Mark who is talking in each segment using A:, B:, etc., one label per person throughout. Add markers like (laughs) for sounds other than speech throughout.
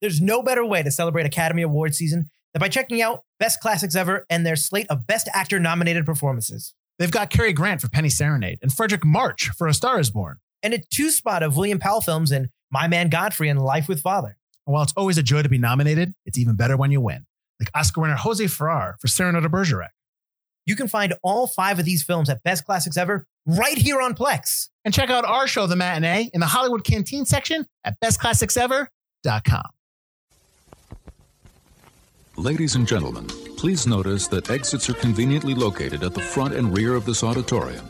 A: There's no better way to celebrate Academy Award season than by checking out Best Classics Ever and their slate of Best Actor nominated performances.
B: They've got Cary Grant for Penny Serenade and Fredric March for A Star is Born.
A: And a two spot of William Powell films in My Man Godfrey and Life with Father.
B: And while it's always a joy to be nominated, it's even better when you win, like Oscar winner Jose Ferrer for Cyrano de Bergerac.
A: You can find all five of these films at Best Classics Ever right here on Plex.
B: And check out our show, The Matinee, in the Hollywood Canteen section at bestclassicsever.com.
C: Ladies and gentlemen, please notice that exits are conveniently located at the front and rear of this auditorium.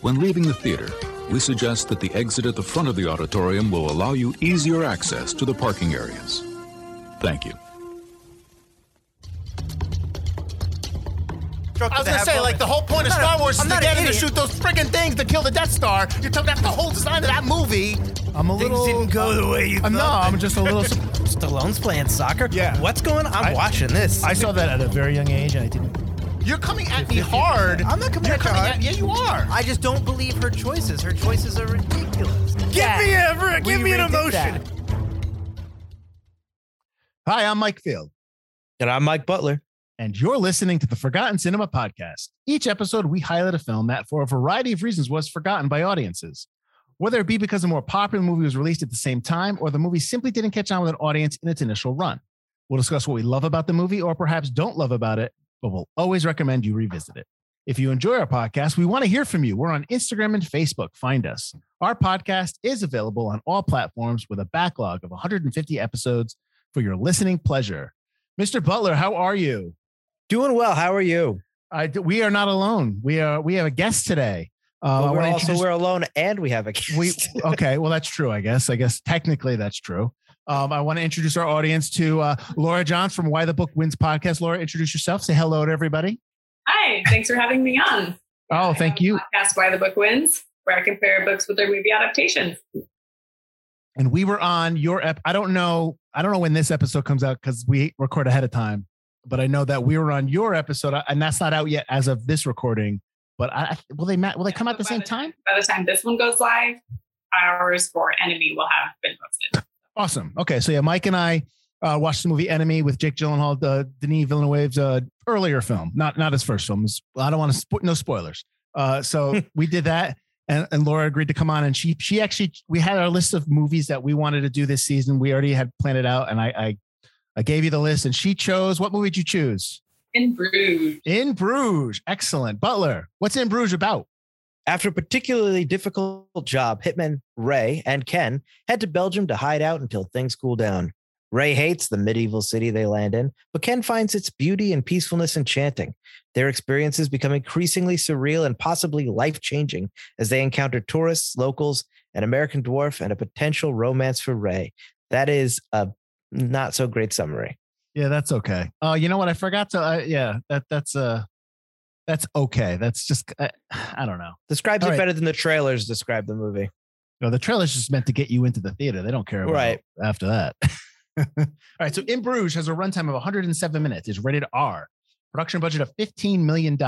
C: When leaving the theater, we suggest that the exit at the front of the auditorium will allow you easier access to the parking areas. Thank you.
B: I was gonna say, like the whole point of Star Wars is
A: I'm
B: to
A: not
B: get him to shoot those friggin' things to kill the Death Star. You're took that's the whole design of that movie. I'm a
A: Things
B: little.
A: didn't go the way you
B: I'm no. I'm just a little. (laughs)
A: Stallone's playing soccer.
B: Yeah.
A: What's going on? I'm
B: I-
A: watching this.
D: I saw that at a very young age, and I didn't.
B: You're coming at me hard.
A: I'm not coming
B: You're
A: at you hard.
B: At, yeah, you are.
A: I just don't believe her choices. Her choices are ridiculous. Give
D: Dad,
A: me a give
D: we
A: me an emotion.
D: that.
B: Hi, I'm Mike Field,
A: And I'm Mike Butler.
B: And you're listening to the Forgotten Cinema Podcast. Each episode, we highlight a film that, for a variety of reasons, was forgotten by audiences. Whether it be because a more popular movie was released at the same time, or the movie simply didn't catch on with an audience in its initial run. We'll discuss what we love about the movie, or perhaps don't love about it, but we'll always recommend you revisit it. If you enjoy our podcast, we want to hear from you. We're on Instagram and Facebook. Find us. Our podcast is available on all platforms with a backlog of 150 episodes for your listening pleasure. Mr. Butler, how are you?
A: Doing well. How are you?
B: I, we are not alone. We are. We have a guest today. Uh,
A: Well, we're also
B: introduce-
A: we're alone and we have a (laughs) guest.
B: we okay. Well, that's true. I guess. I guess technically that's true. Um, I want to introduce our audience to uh, Laura Johns from Why the Book Wins podcast. Laura, introduce yourself. Say hello to everybody.
E: Hi, thanks for having me on.
B: Oh,
E: I
B: thank you.
E: Podcast Why the Book Wins, where I compare books with their movie adaptations.
B: And we were on your ep. I don't know. I don't know when this episode comes out because we record ahead of time. But I know that we were on your episode, uh, and that's not out yet as of this recording. But I, I- will they will they come out at the
E: By
B: same time?
E: By the time this one goes live, ours for Enemy will have been posted.
B: Awesome. Okay, so yeah, Mike and I uh, watched the movie Enemy with Jake Gyllenhaal, uh, Denis Villeneuve's uh, earlier film, not not his first film. It's- I don't want to spo- no spoilers. Uh, so (laughs) we did that, and, and Laura agreed to come on, and she she actually we had our list of movies that we wanted to do this season. We already had planned it out, and I I, I gave you the list, and she chose. What movie did you choose?
E: In Bruges.
B: In Bruges. Excellent. Butler, what's In Bruges about?
A: After a particularly difficult job, hitmen Ray and Ken head to Belgium to hide out until things cool down. Ray hates the medieval city they land in, but Ken finds its beauty and peacefulness enchanting. Their experiences become increasingly surreal and possibly life changing as they encounter tourists, locals, an American dwarf, and a potential romance for Ray. That is a not so great summary.
B: Yeah, that's okay. Oh, you know what? I forgot to. Uh, yeah, that that's uh, that's okay. That's just uh, I don't know.
A: Describes
B: All
A: it
B: right.
A: better than the trailers describe the movie.
B: No, the trailer's just meant to get you into the theater. They don't care about
A: Right.
B: after that. (laughs) All right. So In Bruges has a runtime of 107 minutes. It's rated R. Production budget of $15 million.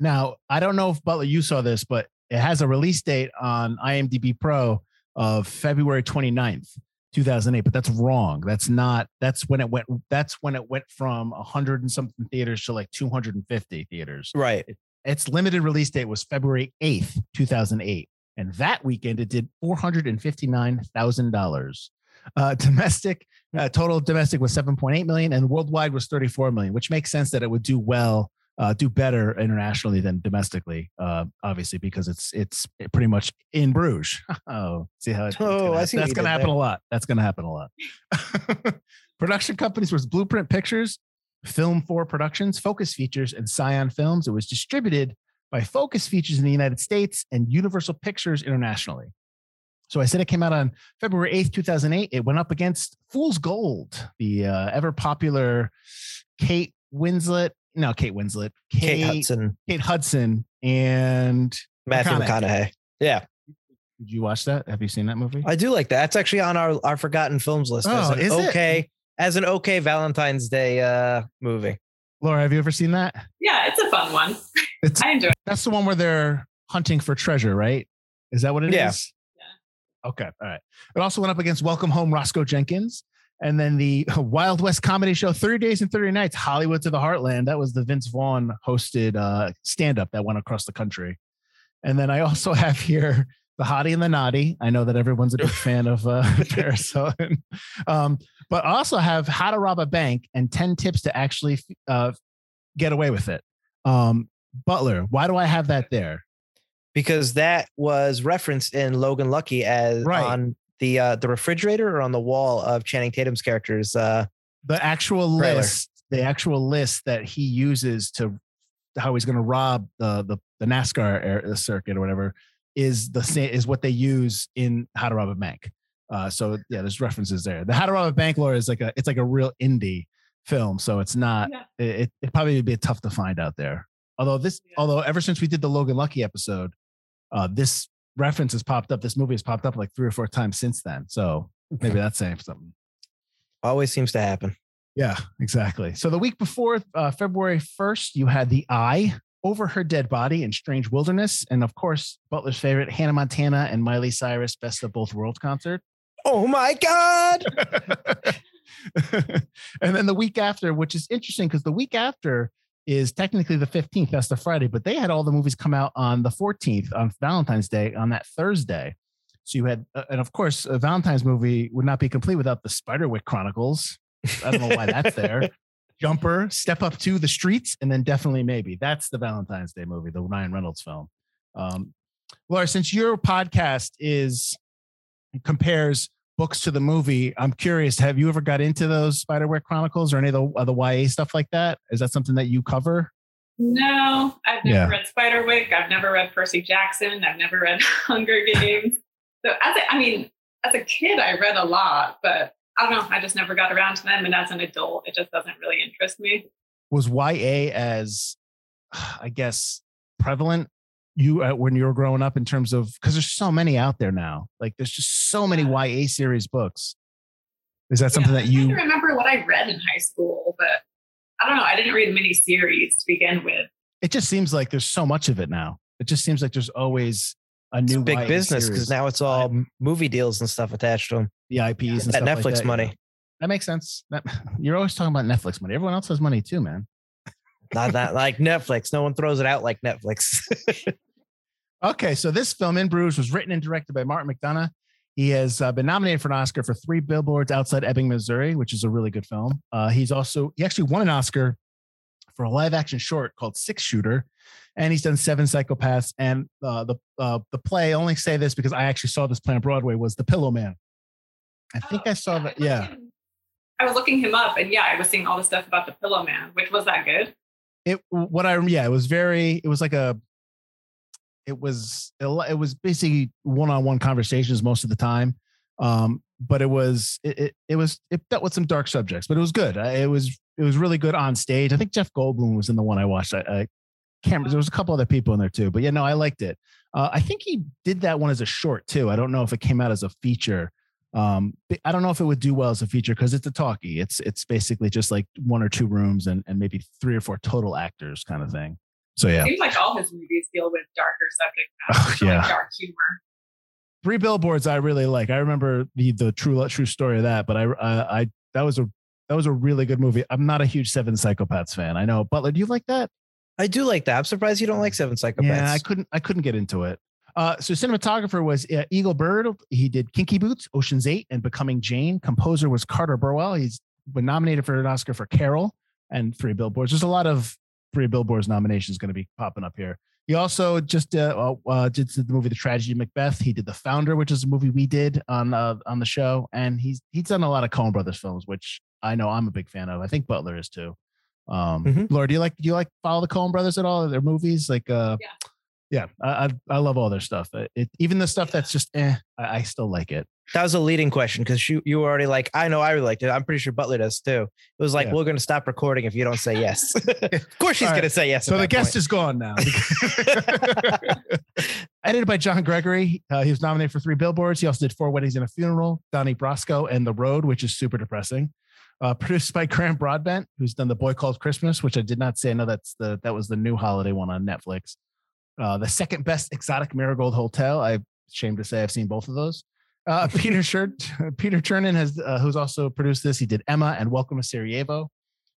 B: Now, I don't know if Butler, you saw this, but it has a release date on IMDb Pro of February 29th, 2008. But that's wrong. That's not, that's when it went, that's when it went from 100 and something theaters to like 250 theaters
A: Right.
B: its limited release date was February 8th, 2008. And that weekend, it did $459,000. Uh, domestic, uh, total domestic was 7.8 million and worldwide was 34 million, which makes sense that it would do well, uh, do better internationally than domestically, uh, obviously, because it's it's pretty much in Bruges. (laughs) oh, see how it,
A: Oh, I see
B: that's going to happen
A: there.
B: a lot. That's going to happen a lot. (laughs) Production companies was Blueprint Pictures, Film 4 Productions, Focus Features, and Scion Films. It was distributed by Focus Features in the United States and Universal Pictures internationally. So I said it came out on February 8th, 2008. It went up against Fool's Gold, the uh, ever popular Kate Winslet, no, Kate Winslet,
A: Kate Hudson,
B: Kate Hudson, and
A: Matthew
B: McConaughey.
A: McConaughey. Yeah.
B: did you watch that? Have you seen that movie?
A: I do like that. That's actually on our, our forgotten films list as
B: Oh,
A: an
B: is it?
A: okay as an okay Valentine's Day uh movie.
B: Laura, have you ever seen that?
E: Yeah, it's a fun one.
B: It's (laughs)
E: I enjoy it.
B: that's the one where they're hunting for treasure, right? Is that what it is?
A: Yeah.
B: Okay. All right. It also went up against Welcome Home Roscoe Jenkins, And then the (laughs) Wild West comedy show, 30 Days and 30 Nights, Hollywood to the Heartland. That was the Vince Vaughn hosted uh, stand up that went across the country. And then I also (laughs) have here The Hottie and the Naughty. I know that everyone's a big (laughs) fan of uh, Paris Hilton. Um, but I also have How to Rob a Bank and 10 tips to actually uh, get away with it. Um, Butler, why do I have that there?
A: because that was referenced in Logan Lucky as
B: Right.
A: on the uh, the refrigerator or on the wall of Channing Tatum's characters. Uh,
B: the actual
A: Trailer.
B: list, the actual list that he uses to how he's going to rob the the, the NASCAR air, circuit or whatever is the same is what they use in How to Rob a Bank. Uh, so yeah, there's references there. The How to Rob a Bank lore is like a it's like a real indie film, so it's not
E: Yeah.
B: it it probably would be tough to find out there. Although this
E: Yeah.
B: although ever since we did the Logan Lucky episode, uh, this reference has popped up. This movie has popped up like three or four times since then. So maybe that's saying something.
A: always seems to happen.
B: Yeah, exactly. So the week before uh, February 1st, you had The Eye, Over Her Dead Body, and Strange Wilderness. And of course, Butler's favorite, Hannah Montana and Miley Cyrus Best of Both Worlds concert.
A: Oh my God! (laughs)
B: and then the week after, which is interesting because the week after is technically the 15th, that's the Friday, but they had all the movies come out on the 14th, on Valentine's Day, on that Thursday. So you had, uh, and of course, a Valentine's movie would not be complete without the Spiderwick Chronicles. I don't know why that's there. (laughs) Jumper, Step Up to the Streets, and then definitely maybe that's the Valentine's Day movie, the Ryan Reynolds film. Um, Laura, since your podcast is compares books to the movie, I'm curious. Have you ever got into those Spiderwick Chronicles or any of the the YA stuff like that? Is that something that you cover?
E: No, I've never
B: Yeah.
E: read Spiderwick. I've never read Percy Jackson. I've never read (laughs) Hunger Games. So as a, I mean, as a kid, I read a lot, but I don't know. I just never got around to them. And as an adult, it just doesn't really interest me.
B: Was YA as, I guess, prevalent you uh, when you were growing up in terms of because there's so many out there now. Like there's just so many YA series books. Is that something
E: Yeah,
B: that you?
E: to remember what I read in high school, but I don't know. I didn't read many series to begin with.
B: It just seems like there's so much of it now. It just seems like there's always a
A: It's
B: new
A: big
B: YA
A: business because now it's all m- movie deals and stuff attached to them.
B: the IPs and
A: That
B: stuff like
A: Netflix
B: that, you
A: money.
B: know. That makes sense. That, (laughs) you're always talking about Netflix money. Everyone else has money too, man.
A: Not that like Netflix. No one throws it out like Netflix. (laughs)
B: Okay, so this film in Bruges was written and directed by Martin McDonagh. He has uh, been nominated for an Oscar for Three Billboards Outside Ebbing, Missouri, which is a really good film. Uh, he's also he actually won an Oscar for a live action short called Six Shooter, and he's done Seven Psychopaths. And uh, the uh, the play. I only say this because I actually saw this play on Broadway. Was The Pillow Man? I think
E: Oh,
B: I saw that.
E: was
B: Yeah,
E: I was looking him up, and yeah, I was seeing all the stuff about the Pillow Man, which was that good.
B: it what I yeah it was very it was like a it was it was basically one-on-one conversations most of the time um but it was it, it it was it dealt with some dark subjects but it was good. It was it was really good on stage. I think jeff goldblum was in the one i watched. I, I there was a couple other people in there too but yeah no i liked it. Uh, i think he did that one as a short too. I don't know if it came out as a feature um i don't know if it would do well as a feature because it's a talkie. It's it's basically just like one or two rooms and, and maybe three or four total actors kind of thing so yeah
E: Seems like all his movies deal with darker subject
B: Oh,
E: matter, like dark humor.
B: three billboards i really like i remember the the true true story of that but i i, I that was a that was a really good movie i'm not a huge seven psychopaths fan i know butler do you like that
A: I do like that. I'm surprised you don't like Seven Psychopaths.
B: yeah i couldn't i couldn't get into it uh, so cinematographer was uh, Eigil Bryld. He did Kinky Boots, Ocean's Eight, and Becoming Jane. Composer was Carter Burwell. He's been nominated for an Oscar for Carol and Three Billboards. There's a lot of Three Billboards nominations going to be popping up here. He also just uh, uh, did the movie The Tragedy of Macbeth. He did The Founder, which is a movie we did on uh, on the show, and he's he's done a lot of Coen Brothers films, which I know I'm a big fan of. I think Butler is too. Um,
A: Mhm.
B: Laura, do you like do you like follow the Coen Brothers at all? Their movies, like uh,
E: Yeah.
B: yeah, I, I I love all their stuff. It, it even the stuff that's just eh, I, I still like it.
A: That was a leading question because you you were already like, I know I really liked it. I'm pretty sure Butler does too. It was like,
B: Yeah.
A: we're going to stop recording if you don't say yes. (laughs) of course, she's
B: right.
A: going to say yes.
B: So the guest
A: point.
B: is gone now. (laughs) Edited by Jon Gregory. Uh, he was nominated for three billboards. He also did Four Weddings and a Funeral, Donnie Brasco, and The Road, which is super depressing. Uh, produced by (laughs) Graham Broadbent, who's done The Boy Called Christmas, which I did not say. I know that's the that was the new holiday one on Netflix. Uh, the second best exotic Marigold Hotel. I'm ashamed to say I've seen both of those. Uh, (laughs) Peter Shirt, Peter Czernin has, uh, who's also produced this. He did Emma and Welcome to Sarajevo.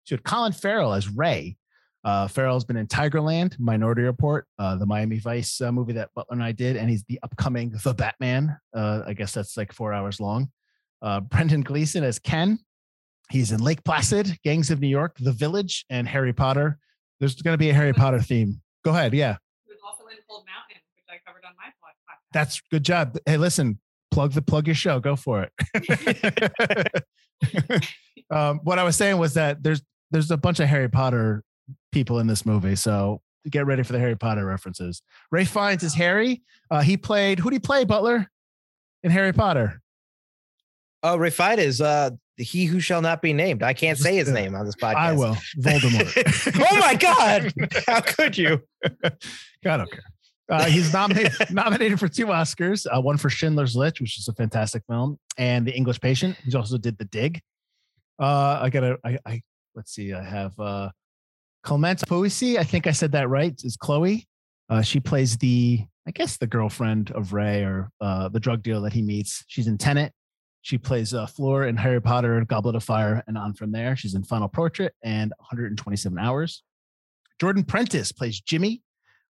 B: So had Colin Farrell as Ray. Uh, Farrell's been in Tigerland, Minority Report, uh, the Miami Vice uh, movie that Butler and I did, and he's the upcoming The Batman. Uh, I guess that's like four hours long. Uh, Brendan Gleeson as Ken. He's in Lake Placid, Gangs of New York, The Village, and Harry Potter. There's going to be a Harry Potter theme. Go ahead. Yeah.
E: He was also in Cold Mountain, which I covered on my podcast.
B: That's good job. Hey, listen, plug the plug your show. Go for it. (laughs) um, what I was saying was that there's there's a bunch of Harry Potter people in this movie, so get ready for the Harry Potter references. Ralph Fiennes is Harry. Uh, he played who did he play? Butler in Harry Potter.
A: Oh, Ralph Fiennes is uh, he who shall not be named. I can't say his name on this podcast.
B: I will. (laughs) Voldemort.
A: oh my God! How could you? (laughs)
B: God, I don't care. Uh, he's nominated (laughs) nominated for two Oscars. Uh, one for Schindler's List, which is a fantastic film, and The English Patient. He also did The Dig. Uh, I gotta. I, I let's see. I have uh, Clemence Poesy. I think I said that right. Is Chloe? Uh, she plays the, I guess, the girlfriend of Ray or uh, the drug dealer that he meets. She's in Tenet. She plays uh, Fleur in Harry Potter, Goblet of Fire, and on from there. She's in Final Portrait and 127 Hours. Jordan Prentice plays Jimmy,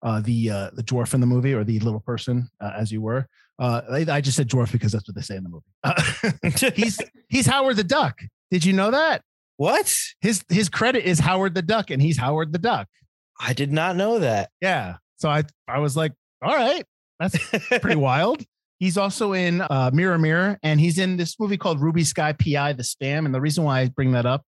B: uh, the uh, the dwarf in the movie, or the little person, uh, as you were. Uh, I, I just said dwarf because that's what they say in the movie. Uh, (laughs) he's he's Howard the Duck. Did you know that?
A: What?
B: His his credit is Howard the Duck, and he's Howard the Duck.
A: I did not know that.
B: Yeah. So I I was like, all right, that's pretty (laughs) wild. He's also in uh, Mirror Mirror, and he's in this movie called Ruby Skye PI: The Spam. And the reason why I bring that up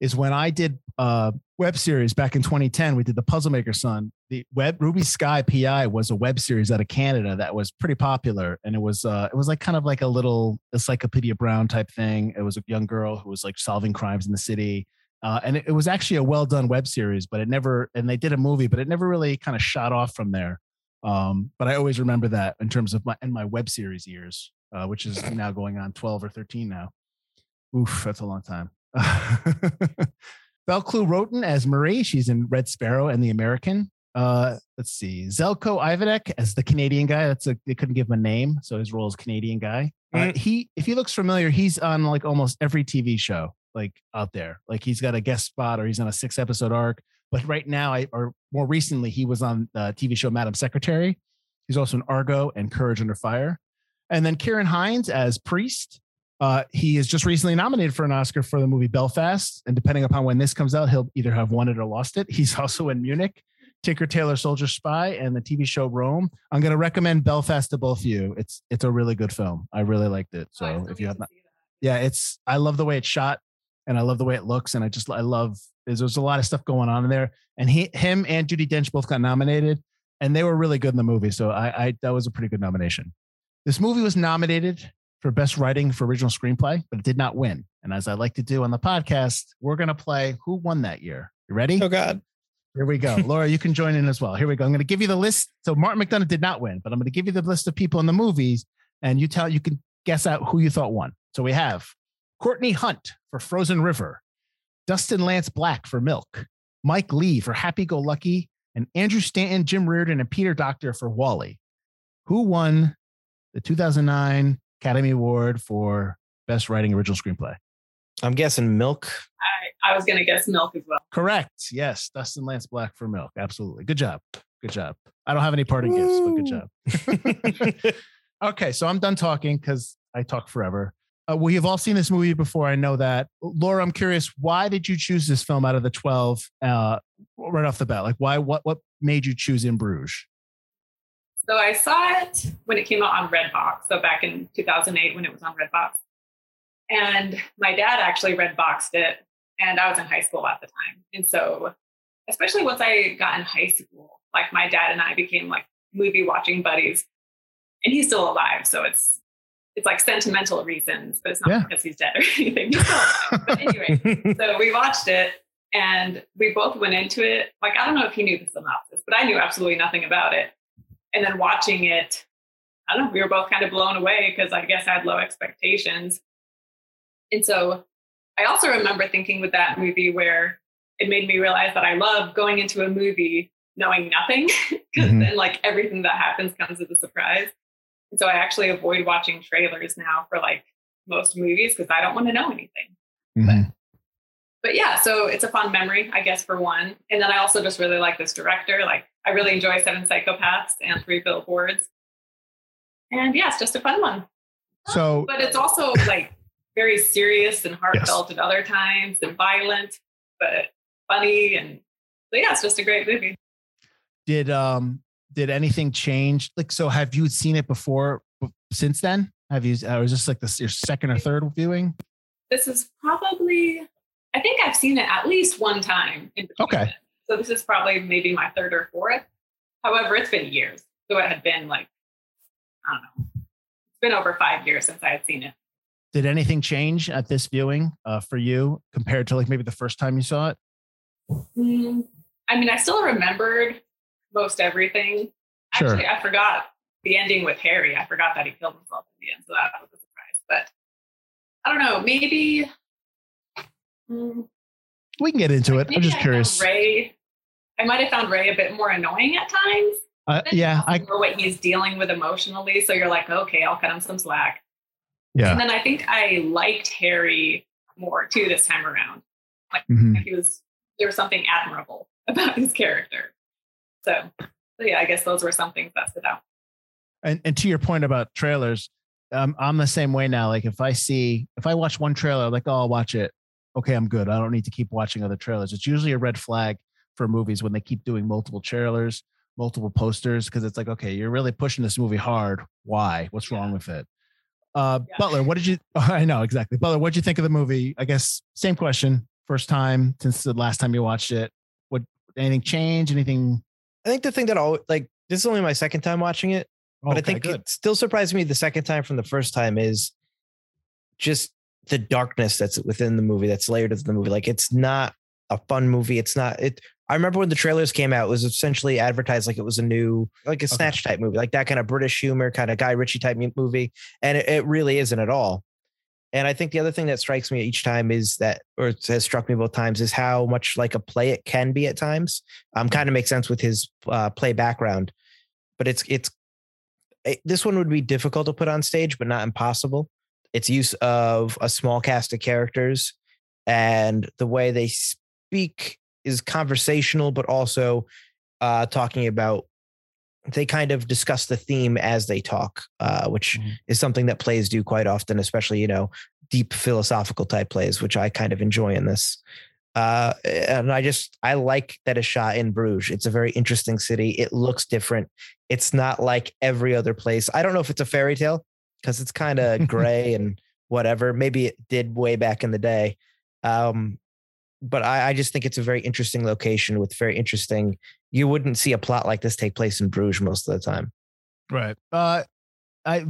B: is when I did uh, web series back in 2010, we did the Puzzle Maker Son. The web Ruby Skye PI was a web series out of Canada that was pretty popular, and it was uh, it was like kind of like a little Encyclopedia Brown type thing. It was a young girl who was like solving crimes in the city. Uh, and it, it was actually a well done web series, but it never, and they did a movie, but it never really kind of shot off from there. Um, but I always remember that in terms of my and my web series years, uh, which is (clears throat) now going on 12 or 13 now. Oof, that's a long time. (laughs) Thekla Reuten as Marie. She's in Red Sparrow and The American. Uh, let's see. Zeljko Ivanek as the Canadian guy. That's a they couldn't give him a name, so his role is Canadian guy. Uh,
A: Mm.
B: he, if he looks familiar, he's on like almost every TV show like out there. Like he's got a guest spot or he's on a six episode arc. But right now, I or more recently, he was on the TV show Madam Secretary. He's also in Argo and Courage Under Fire. And then Ciarán Hinds as Priest. Uh, he is just recently nominated for an Oscar for the movie Belfast. And depending upon when this comes out, he'll either have won it or lost it. (laughs) He's also in Munich, Tinker Tailor Soldier Spy, and the TV show Rome. I'm going to recommend Belfast to both of you. It's it's a really good film. I really liked it.
E: Oh,
B: So
E: still
B: if you have not, yeah, it's I love the way it's shot and I love the way it looks. And I just I love there's, there's a lot of stuff going on in there. And he him and Judi Dench both got nominated and they were really good in the movie. So I, I that was a pretty good nomination. This movie was nominated for best writing for original screenplay, but it did not win. And as I like to do on the podcast, we're gonna play who won that year. You ready?
A: Oh God.
B: Here we go. (laughs) Laura, you can join in as well. Here we go. I'm going to give you the list. So Martin McDonagh did not win, but I'm going to give you the list of people in the movies and you tell you can guess out who you thought won. So we have Courtney Hunt for Frozen River, Dustin Lance Black for Milk, Mike Leigh for Happy Go Lucky, and Andrew Stanton, Jim Reardon, and Peter Docter for WALL-E. Who won the 2009 Academy Award for Best Writing Original Screenplay?
A: I'm guessing milk.
E: I, I was going to guess milk as well.
B: Correct. Yes, Dustin Lance Black for Milk. Absolutely. Good job. Good job. I don't have any parting gifts, but good job. (laughs) (laughs) okay, so I'm done talking because I talk forever. Uh, we have all seen this movie before. I know that. Laura, I'm curious. Why did you choose this film out of the 12 uh, right off the bat? Like, why? What? What made you choose In Bruges?
E: So I saw it when it came out on Redbox. So back in 2008 when it was on Redbox. And my dad actually Redboxed it. And I was in high school at the time. And so, especially once I got in high school, like my dad and I became like movie watching buddies. And he's still alive. So it's, it's like sentimental reasons, but it's not
B: Yeah.
E: because he's dead or (laughs) anything. He's still alive. But anyway, (laughs) so we watched it and we both went into it. Like, I don't know if he knew the synopsis, but I knew absolutely nothing about it. And then watching it, I don't know, we were both kind of blown away because I guess I had low expectations. And so I also remember thinking with that movie where it made me realize that I love going into a movie knowing nothing (laughs) because
B: Mhm.
E: then like everything that happens comes as a surprise. And so I actually avoid watching trailers now for like most movies because I don't want to know anything.
B: Mhm.
E: But yeah, so it's a fun memory, I guess, for one. And then I also just really like this director. Like, I really enjoy Seven Psychopaths and Three Billboards. And yeah, it's just a fun one.
B: So
E: But it's also like very serious and heartfelt at other times and violent, but funny. And so yeah, it's just a great movie.
B: did um did anything change? Like, so have you seen it before since then? Have you? Or is this like this your second or third viewing?
E: This is probably, I think I've seen it at least one time. In
B: Okay.
E: it. So this is probably maybe my third or fourth. However, it's been years. So it had been like, I don't know, it's been over five years since I had seen it.
B: Did anything change at this viewing uh, for you compared to like maybe the first time you saw it?
E: Mm, I mean, I still remembered most everything.
B: Sure.
E: Actually, I forgot the ending with Harry. I forgot that he killed himself in the end, so that was a surprise. But I don't know, maybe. mm,
B: We can get into it. I'm just
E: I
B: curious.
E: Ray, I might have found Ray a bit more annoying at times.
B: Uh, yeah, I
E: for what he's dealing with emotionally. So you're like, okay, I'll cut him some slack.
B: yeah.
E: And then I think I liked Harry more too this time around.
B: Mhm.
E: he was there was something admirable (laughs) about his character. So, so yeah, I guess those were some things that stood out.
B: And and to your point about trailers, um, I'm the same way now. Like if I see if I watch one trailer, I'm like, oh, I'll watch it. Okay, I'm good. I don't need to keep watching other trailers. It's usually a red flag for movies when they keep doing multiple trailers, multiple posters, because it's like, okay, you're really pushing this movie hard. Why? What's wrong with it? Uh,
E: Yeah.
B: Butler, what did you? (laughs) I know exactly. Butler, what did you think of the movie? I guess same question. First time since the last time you watched it. What anything change? Anything?
A: I think the thing that all like this is only my second time watching it, but I think
B: good.
A: it still surprised me the second time from the first time is just the darkness that's within the movie that's layered into the movie. Like it's not a fun movie. It's not it. I remember when the trailers came out, it was essentially advertised like it was a new, like a snatch type movie, like that kind of British humor, kind of Guy Ritchie type movie. And it, it really isn't at all. And I think the other thing that strikes me each time is that, or has struck me both times, is how much like a play it can be at times. Um, kind of makes sense with his uh, play background, but it's it's it, this one would be difficult to put on stage, but not impossible. Its use of a small cast of characters and the way they speak is conversational, but also uh, talking about. They kind of discuss the theme as they talk, uh, which
B: Mhm.
A: is something that plays do quite often, especially you know deep philosophical type plays, which I kind of enjoy in this. Uh, and I just I like that it's shot in Bruges. It's a very interesting city. It looks different. It's not like every other place. I don't know if it's a fairy tale because it's kind of (laughs) gray and whatever. Maybe it did way back in the day. Um, but I, I just think it's a very interesting location with very interesting. You wouldn't see a plot like this take place in Bruges most of the time.
B: Right. Uh, I.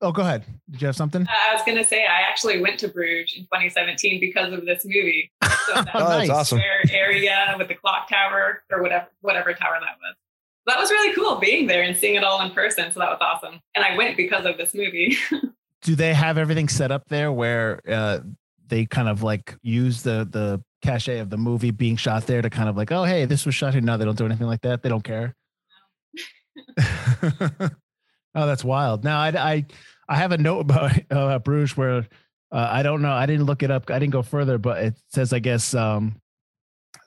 B: Oh, go ahead. Did you have something?
E: I was gonna say I actually went to Bruges in 2017 because of this movie. So (laughs) that
B: Oh,
A: Oh, that's
B: nice.
A: awesome.
E: area with the clock tower or whatever whatever tower that was. That was really cool being there and seeing it all in person. So that was awesome. And I went because of this movie. (laughs)
B: Do they have everything set up there where uh, they kind of like use the the cachet of the movie being shot there to kind of like, oh, hey, this was shot here. No, they don't do anything like that. They don't care. (laughs) oh, that's wild. Now, I, I, I have a note about (laughs) uh, Bruges where uh, I don't know. I didn't look it up. I didn't go further, but it says, I guess, um,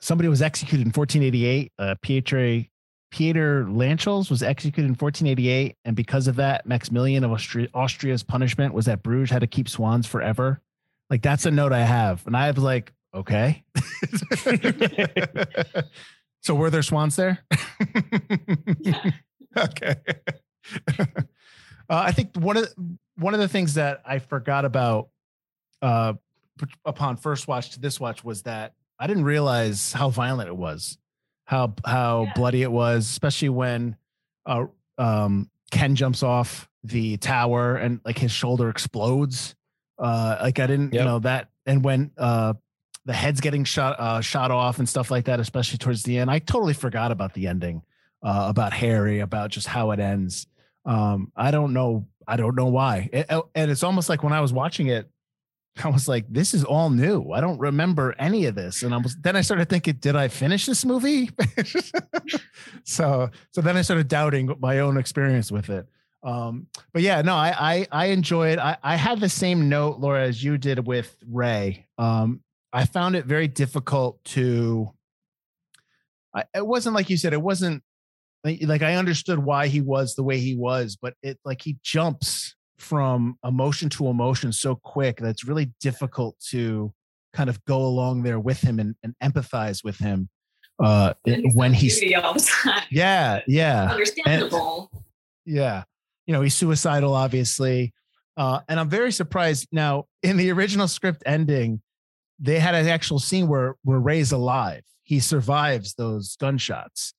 B: somebody was executed in 1488. Uh, Pietre, Pieter Lanchals was executed in 1488. And because of that, Maximilian of Austria, Austria's punishment was that Bruges had to keep swans forever. Like, that's a note I have. And I was like, okay. (laughs) so were there swans there?
E: Yeah. (laughs)
B: Okay. uh, I think one of the, one of the things that I forgot about uh, upon first watch to this watch was that I didn't realize how violent it was, how how
E: Yeah.
B: bloody it was, especially when uh, um, Ken jumps off the tower and like his shoulder explodes. Uh, like I didn't, you know that, and when uh, the head's getting shot uh, shot off and stuff like that, especially towards the end, I totally forgot about the ending, uh, about Harry, about just how it ends. Um, I don't know. I don't know why. It- and it's almost like when I was watching it, (laughs) I was like, "This is all new. I don't remember any of this." And I was then I started thinking, "Did I finish this movie?" (laughs) so so then I started doubting my own experience with it. Um, but yeah, no, I I, I enjoyed. I, I had the same note, Laura, as you did with Ray. Um, I found it very difficult to. I, it wasn't like you said. It wasn't like, like I understood why he was the way he was, but it like he jumps from emotion to emotion so quick that it's really difficult to kind of go along there with him and, and empathize with him uh
E: And
B: when he's
E: all the time.
B: yeah yeah.
E: Understandable.
B: yeah. You know he's suicidal obviously uh and i'm very surprised. Now in the original script ending they had an actual scene where where ray's alive. He survives those gunshots.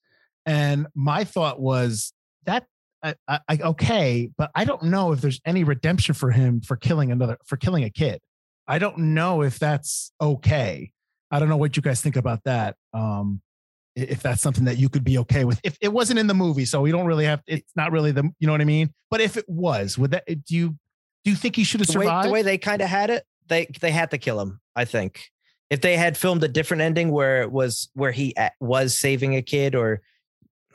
B: And my thought was that I, I, okay but i don't know if there's any redemption for him for killing another for killing a kid. I don't know if that's okay. I don't know what you guys think about that um if that's something that you could be okay with. If it wasn't in the movie so we don't really have it's not really the you know what i mean? But if it was would that do you do you think he should have
A: the way,
B: survived
A: the way they kind of had it, they they had to kill him. I think. If they had filmed a different ending where it was where he was saving a kid, or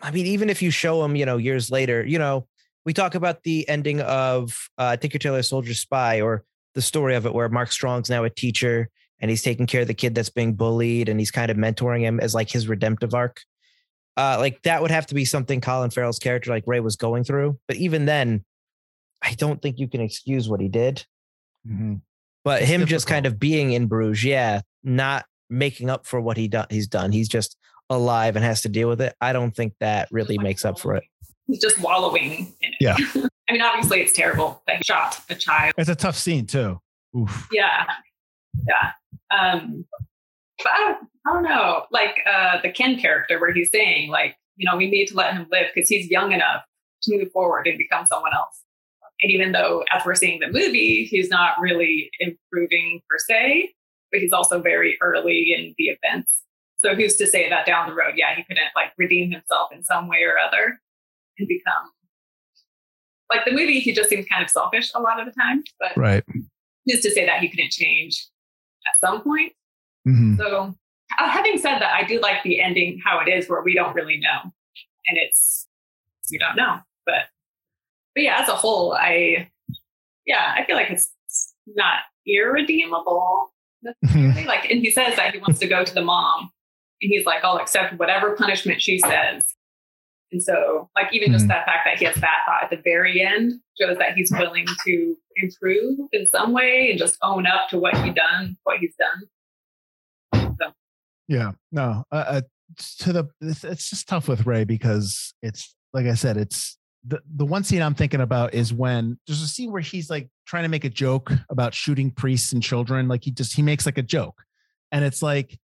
A: I mean, even if you show him, you know, years later, you know, we talk about the ending of uh, Tinker Tailor Soldier Spy, or the story of it where Mark Strong's now a teacher and he's taking care of the kid that's being bullied, and he's kind of mentoring him as like his redemptive arc. Uh, like that would have to be something Colin Farrell's character, like Ray, was going through. But even then, I don't think you can excuse what he did
B: Mhm.
A: but
B: It's
A: him just kind of being in Bruges, yeah, not making up for what he done he's done. He's just alive and has to deal with it. I don't think that really makes up for it.
E: He's just wallowing in it.
B: Yeah. (laughs)
E: I mean, obviously, it's terrible that he shot a child.
B: it's a tough scene too Oof.
E: Yeah. Yeah. Um, but I don't, I don't know. Like uh, the Ken character, where he's saying, like, you know, we need to let him live because he's young enough to move forward and become someone else. And even though, as we're seeing the movie, he's not really improving per se, but he's also very early in the events. So who's to say that down the road, yeah, he couldn't like redeem himself in some way or other and become like the movie, he just seems kind of selfish a lot of the time, but
B: right
E: who's to say that he couldn't change at some point?
B: Mhm.
E: So, uh, having said that, I do like the ending how it is, where we don't really know, and it's we don't know. But but yeah, as a whole, I yeah, I feel like it's not irredeemable (laughs) like, and he says that he wants to go to the mom, he's like, I'll accept whatever punishment she says. And so, like, even just
B: Mhm.
E: that fact that he has that thought at the very end shows that he's willing to improve in some way and just own up to what he done, what he's done. So,
B: Yeah, no, uh, uh, to the it's, it's just tough with Ray because it's like I said, it's the the one scene I'm thinking about is when there's a scene where he's like trying to make a joke about shooting priests and children, like he just he makes like a joke, and it's like,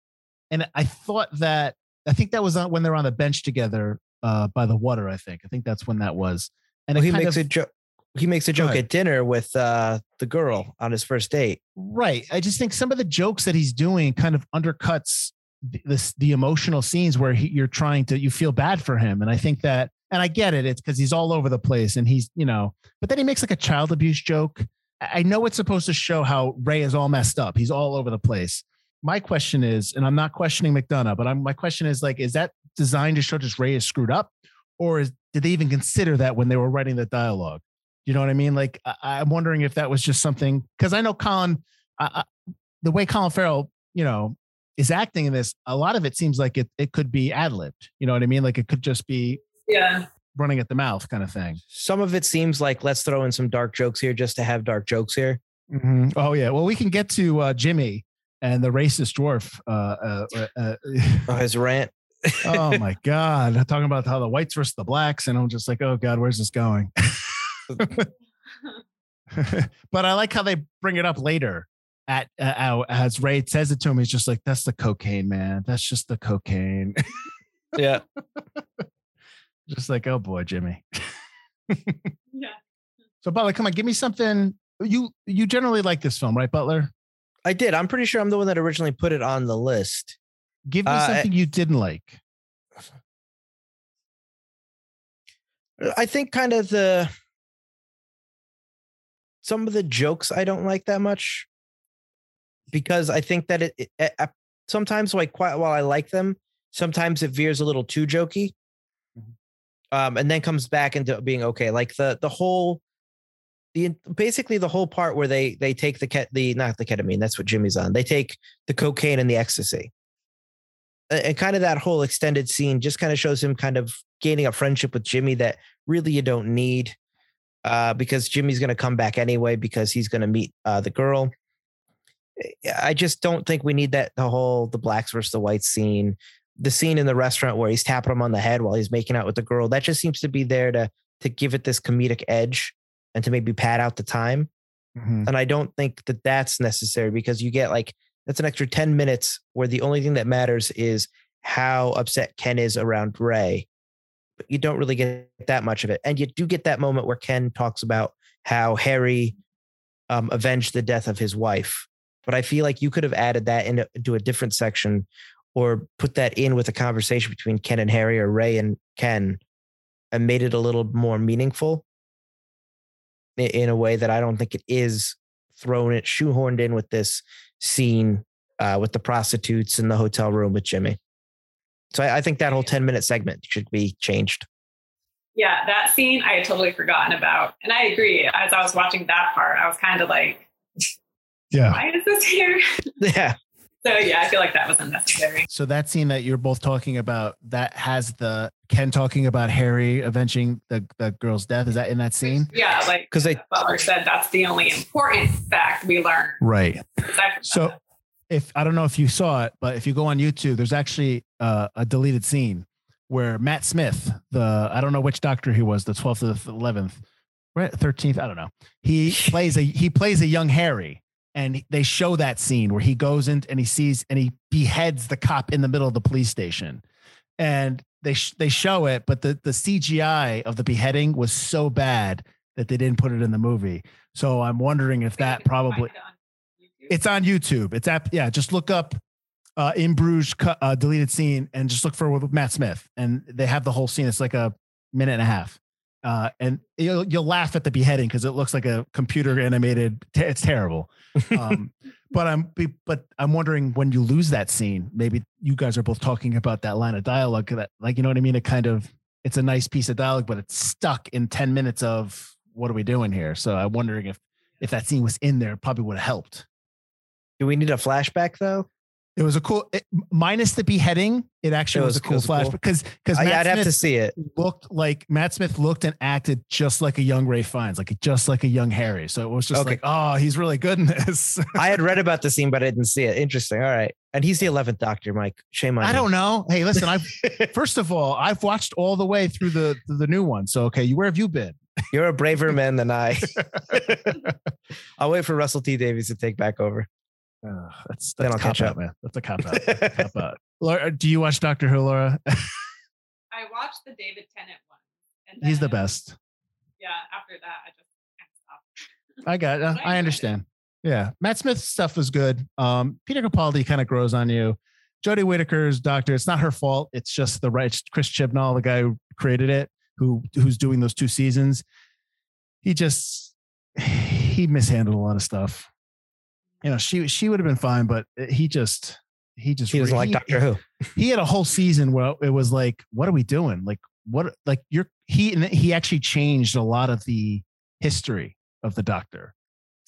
B: and I thought that I think that was on when they're on the bench together uh by the water. I think I think that's when that was, and
A: Well, he makes
B: of-
A: a joke. He makes a joke at dinner with uh, the girl on his first date.
B: Right. I just think some of the jokes that he's doing kind of undercuts th- this the emotional scenes where he, you're trying to you feel bad for him, and I think that, and I get it. It's because he's all over the place, and he's you know, but then he makes like a child abuse joke. I know it's supposed to show how Ray is all messed up. He's all over the place. My question is, and I'm not questioning McDonagh, but I'm my question is like, is that designed to show just Ray is screwed up, or is, did they even consider that when they were writing the dialogue? You know what I mean? Like, I, I'm wondering if that was just something because I know Colin, I, I, the way Colin Farrell, you know, is acting in this. A lot of it seems like it it could be ad libbed. You know what I mean? Like it could just be
E: yeah,
B: running at the mouth kind of thing.
A: Some of it seems like let's throw in some dark jokes here just to have dark jokes here.
B: Mhm. Oh yeah. Well, we can get to uh, Jimmy and the racist dwarf. Uh, uh, uh,
A: Oh, his rant.
B: oh my (laughs) god, talking about how the whites versus the blacks, and I'm just like, oh god, where's this going? (laughs) (laughs) but I like how they bring it up later. At uh, uh, as Ray says it to him, he's just like, "That's the cocaine, man. That's just the cocaine."
A: Yeah.
B: just like, oh boy, Jimmy.
E: yeah.
B: So Butler, come on, give me something. You you generally like this film, right, Butler?
A: I did. I'm pretty sure I'm the one that originally put it on the list.
B: Give me
A: Uh,
B: something you didn't like.
A: I think kind of the some of the jokes I don't like that much because I think that it, it, it- sometimes like quite while I like them, sometimes it veers a little too jokey. um, and then comes back into being okay. Like the the whole the basically the whole part where they they take the the not the ketamine that's what Jimmy's on. They take the cocaine and the ecstasy, and, and kind of that whole extended scene just kind of shows him kind of gaining a friendship with Jimmy that really you don't need, uh, because Jimmy's going to come back anyway because he's going to meet uh, the girl. I just don't think we need that the whole the blacks versus the whites scene. The scene in the restaurant where he's tapping him on the head while he's making out with the girl that just seems to be there to to give it this comedic edge and to maybe pad out the time.
B: Mhm.
A: And I don't think that that's necessary because you get like that's an extra 10 minutes where the only thing that matters is how upset Ken is around Ray. But you don't really get that much of it. And you do get that moment where Ken talks about how Harry um, avenged the death of his wife. But I feel like you could have added that into, into a different section or put that in with a conversation between Ken and Harry or Ray and Ken and made it a little more meaningful in a way that I don't think it is thrown it shoehorned in with this scene uh, with the prostitutes in the hotel room with Jimmy. So I, I think that whole 10 minute segment should be changed.
E: Yeah, that scene I had totally forgotten about. And I agree. As I was watching that part, I was kind of like,
B: Yeah.
E: why is this here? (laughs) (laughs)
A: Yeah.
E: So yeah, I feel like that was unnecessary.
B: So that scene that you're both talking about that has the Ken talking about Harry avenging the, the girl's death. Is that in that scene?
E: Yeah, like
A: 'Cause they-
E: Butler said, that's the only important fact we learned.
B: Right. So
E: that.
B: if I don't know if you saw it, but if you go on YouTube, there's actually uh, a deleted scene where Matt Smith, the I don't know which doctor he was, the 12th or the 11th, right, 13th, I don't know. He (laughs) plays a he plays a young Harry, and they show that scene where he goes in and he sees and he beheads the cop in the middle of the police station, and they sh- they show it, but the the CGI of the beheading was so bad that they didn't put it in the movie. So I'm wondering if that probably
E: it on
B: it's on YouTube. It's at Yeah, just look up uh, in Bruges uh, deleted scene and just look for Matt Smith, and they have the whole scene. It's like a minute and a half, uh, and you'll you'll laugh at the beheading because it looks like a computer animated. Te- it's terrible. Um, (laughs) but I'm but I'm wondering when you lose that scene, maybe you guys are both talking about that line of dialogue that like you know what I mean. It kind of it's a nice piece of dialogue, but it's stuck in ten minutes of what are we doing here? So I'm wondering if if that scene was in there, it probably would have helped.
A: Do we need a flashback though?
B: It was a cool, it, minus the beheading. It actually
A: It
B: was,
A: was-
B: a cool
A: was
B: flash
A: cool.
B: because because
A: I'd have to
B: Smith
A: see it.
B: looked like Matt Smith looked and acted just like a young Ralph Fiennes, like just like a young Harry. So it was just
A: Okay.
B: like, oh, he's really good in this. (laughs)
A: I had read about the scene, but I didn't see it. Interesting. All right. And he's the 11th Doctor, Mike. Shame on
B: I
A: you.
B: don't know. Hey, listen, I (laughs) first of all, I've watched all the way through the the new one. So okay, you where have you been?
A: You're a braver man than I. (laughs) I'll wait for Russell T Davies to take back over.
B: Uh, that's
A: Then
B: that's
A: I'll
B: cop
A: catch
B: out,
A: up.
B: man. That's a cop out. cop (laughs) out. Laura, do you watch Doctor Who, Laura? (laughs)
E: I watched the David Tennant one. And
B: He's the best.
E: Yeah, after that, I just kind of stopped.
B: I got. Uh,
E: I
B: I
E: enjoyed
B: understand. Yeah, Matt Smith's stuff was good. Um, Peter Capaldi kind of grows on you. Jodie Whittaker's Doctor. It's not her fault. It's just the right. Chris Chibnall, the guy who created it, who who's doing those two seasons. He just (sighs) he mishandled a lot of stuff. You know, she she would have been fine, but he just he just
A: He doesn't like Doctor Who. (laughs)
B: he had a whole season where it was like, what are we doing? Like, what, like you're, he, and he actually changed a lot of the history of the doctor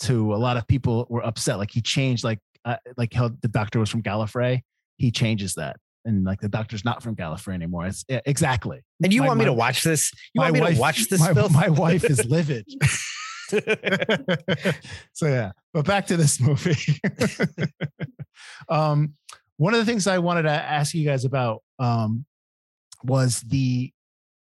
B: to a lot of people were upset. Like he changed, like, uh, like how the doctor was from Gallifrey. He changes that. And like the doctor's not from Gallifrey anymore. It's yeah, exactly.
A: And you
B: My-
A: want me
B: my-
A: to watch this? You want me
B: wife-
A: to watch this
B: My, my wife is (laughs) livid. (laughs) so yeah, but back to this movie. um, one of the things I wanted to ask you guys about um, was the.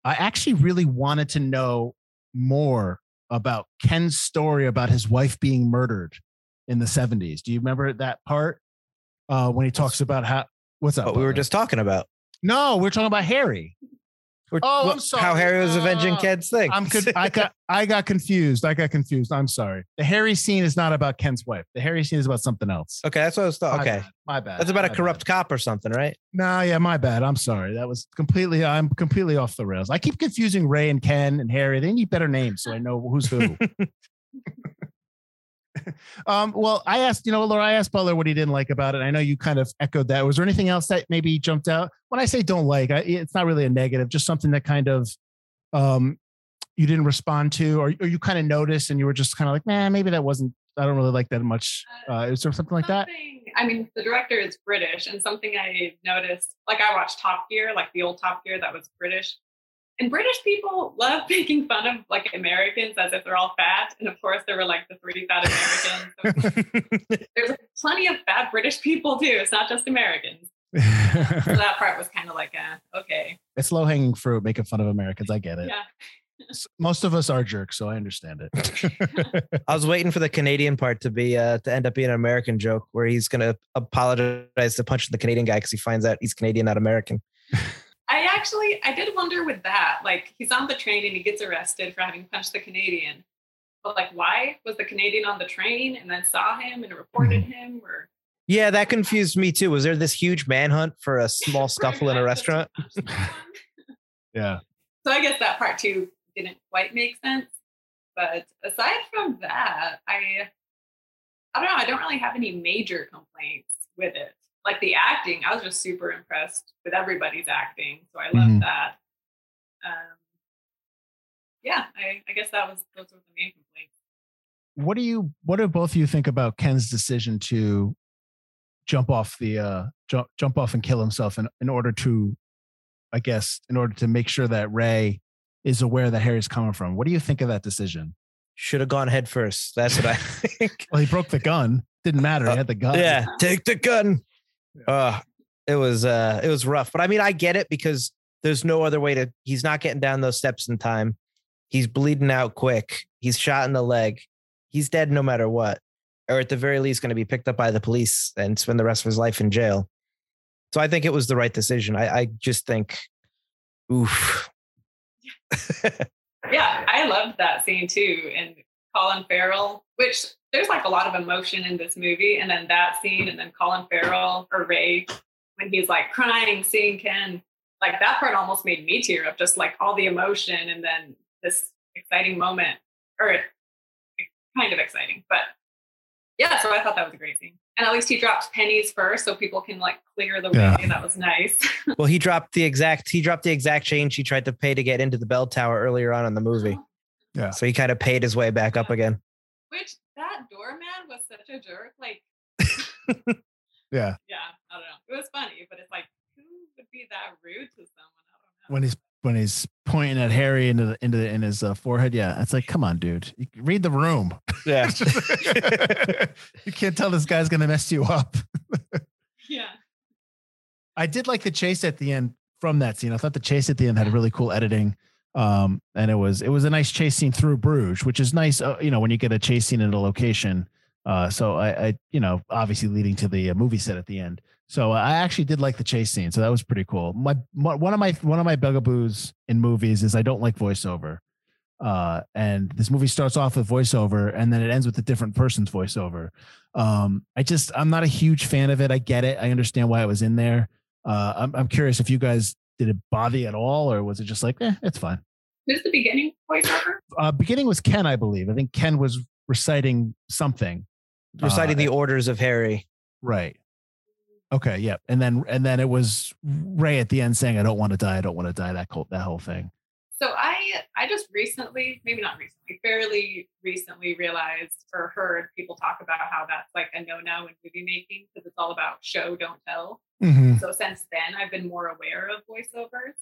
B: I actually really wanted to know more about Ken's story about his wife being murdered in the '70s. Do you remember that part uh, when he talks about how? What's up?
A: what we were just talking about.
B: no, we're talking about Harry.
A: We're-
B: Oh, I'm
A: what- How. Harry was avenging
B: Uh,
A: Ken's thing.
B: I'm con- I (laughs) got I got confused. I got confused. I'm sorry. The Harry scene is not about Ken's wife. The Harry scene is about something else.
A: okay, that's what I was thought. Okay.
B: bad. my bad.
A: That's about a
B: My
A: corrupt cop or something, right?
B: Bad. No, yeah, my bad. I'm sorry. That was completely. I'm completely off the rails. I keep confusing Ray and Ken and Harry. They need better names so I know who's who. (laughs) (laughs) um, well, I asked, you know, Laura, I asked Butler what he didn't like about it. I know you kind of echoed that. Was there anything else that maybe jumped out? When I say don't like, I, it's not really a negative, just something that kind of um, you didn't respond to, or, or you kind of noticed and you were just kind of like, man, maybe that wasn't. I don't really like that much. Uh, is there something like that?
E: I mean, the director is British, and something I noticed, like I watched Top Gear, like the old Top Gear that was British. And British people love (laughs) making fun of like Americans as if they're all fat. And of course, there were like the three fat Americans. So (laughs) there's plenty of fat British people too. It's not just Americans. So that part was kind of like, uh, okay.
B: it's low hanging fruit, making fun of Americans. I get it.
E: Yeah.
B: Most of us are jerks, so I understand it. (laughs)
A: I was waiting for the Canadian part to be uh, to end up being an American joke where he's gonna apologize to punch the Canadian guy because he finds out he's Canadian, not American.
E: I actually, I did wonder with that. Like, he's on the train and he gets arrested for having punched the Canadian. But like, why was the Canadian on the train and then saw him and reported mm-hmm. him? Or
A: Yeah, that confused me too. Was there this huge manhunt for a small (laughs) scuffle in a restaurant? (laughs) (laughs)
B: yeah.
E: So I guess that part too didn't quite make sense. But aside from that, I I don't know, I don't really have any major complaints with it. Like the acting, I was just super impressed with everybody's acting. So I love
B: Mhm.
E: that. Um yeah, I, I guess that was those were the main complaints.
B: What do you? What do both of you think about Ken's decision to jump off the uh jump jump off and kill himself in in order to, I guess, in order to make sure that Ray is aware that Harry's coming from. What do you think of that decision?
A: Should have gone head first. That's what I (laughs) think.
B: Well, he broke the gun. Didn't matter. He had the gun.
A: yeah, take the gun. Uh, it was uh it was rough. But I mean, I get it because there's no other way to he's not getting down those steps in time. He's bleeding out quick. He's shot in the leg. He's dead no matter what. Or at the very least going to be picked up by the police and spend the rest of his life in jail. So I think it was the right decision. I, I just think oof.
E: Yeah, I loved that scene too. And Colin Farrell, which there's like a lot of emotion in this movie. And then that scene, and then Colin Farrell or Ray, when he's like crying, seeing Ken, like that part almost made me tear up, just like all the emotion and then this exciting moment, or kind of exciting. But yeah, so I thought that was a great scene. And at least he dropped pennies first so people can like clear the way.
B: Yeah.
E: That was nice. (laughs)
A: well, he dropped the exact he dropped the exact change he tried to pay to get into the bell tower earlier on in the movie. Oh.
B: Yeah.
A: So he kind of paid his way back up again.
E: Which that doorman was such a jerk. Like, (laughs)
B: Yeah.
E: yeah, I don't know. It was funny, but it's like, who would be that rude to someone? I don't know.
B: When he's when he's pointing at Harry into the, into the, in his uh, forehead. Yeah. It's like, come on, dude. You- Read the room.
A: Yeah. (laughs)
B: you can't tell this guy's gonna mess you up.
E: yeah.
B: I did like the chase at the end from that scene. I thought the chase at the end had really cool editing. Um, and it was it was a nice chase scene through Bruges, which is nice. Uh, you know, when you get a chase scene in a location. Uh, so I, I, you know, obviously leading to the uh, movie set at the end. So I actually did like the chase scene. So that was pretty cool. My my- one of my one of my bugaboos in movies is I don't like voiceover. Uh, and this movie starts off with voiceover and then it ends with a different person's voiceover. Um, I just I'm not a huge fan of it. I get it. I understand why it was in there. Uh, I'm I'm curious if you guys did it bother you at all, or was it just like, eh, it's fine.
E: Who's the beginning voiceover?
B: Uh, beginning was Ken, I believe. I think Ken was reciting something.
A: Reciting
B: Uh,
A: the orders of Harry.
B: right. Okay, yep. And then and then it was Ray at the end saying, "I don't want to die. I don't want to die." That whole that whole thing.
E: So I I just recently, maybe not recently, fairly recently realized or heard people talk about how that's like a no-no in movie making because it's all about show don't tell.
B: Mm-hmm.
E: So since then I've been more aware of voiceovers.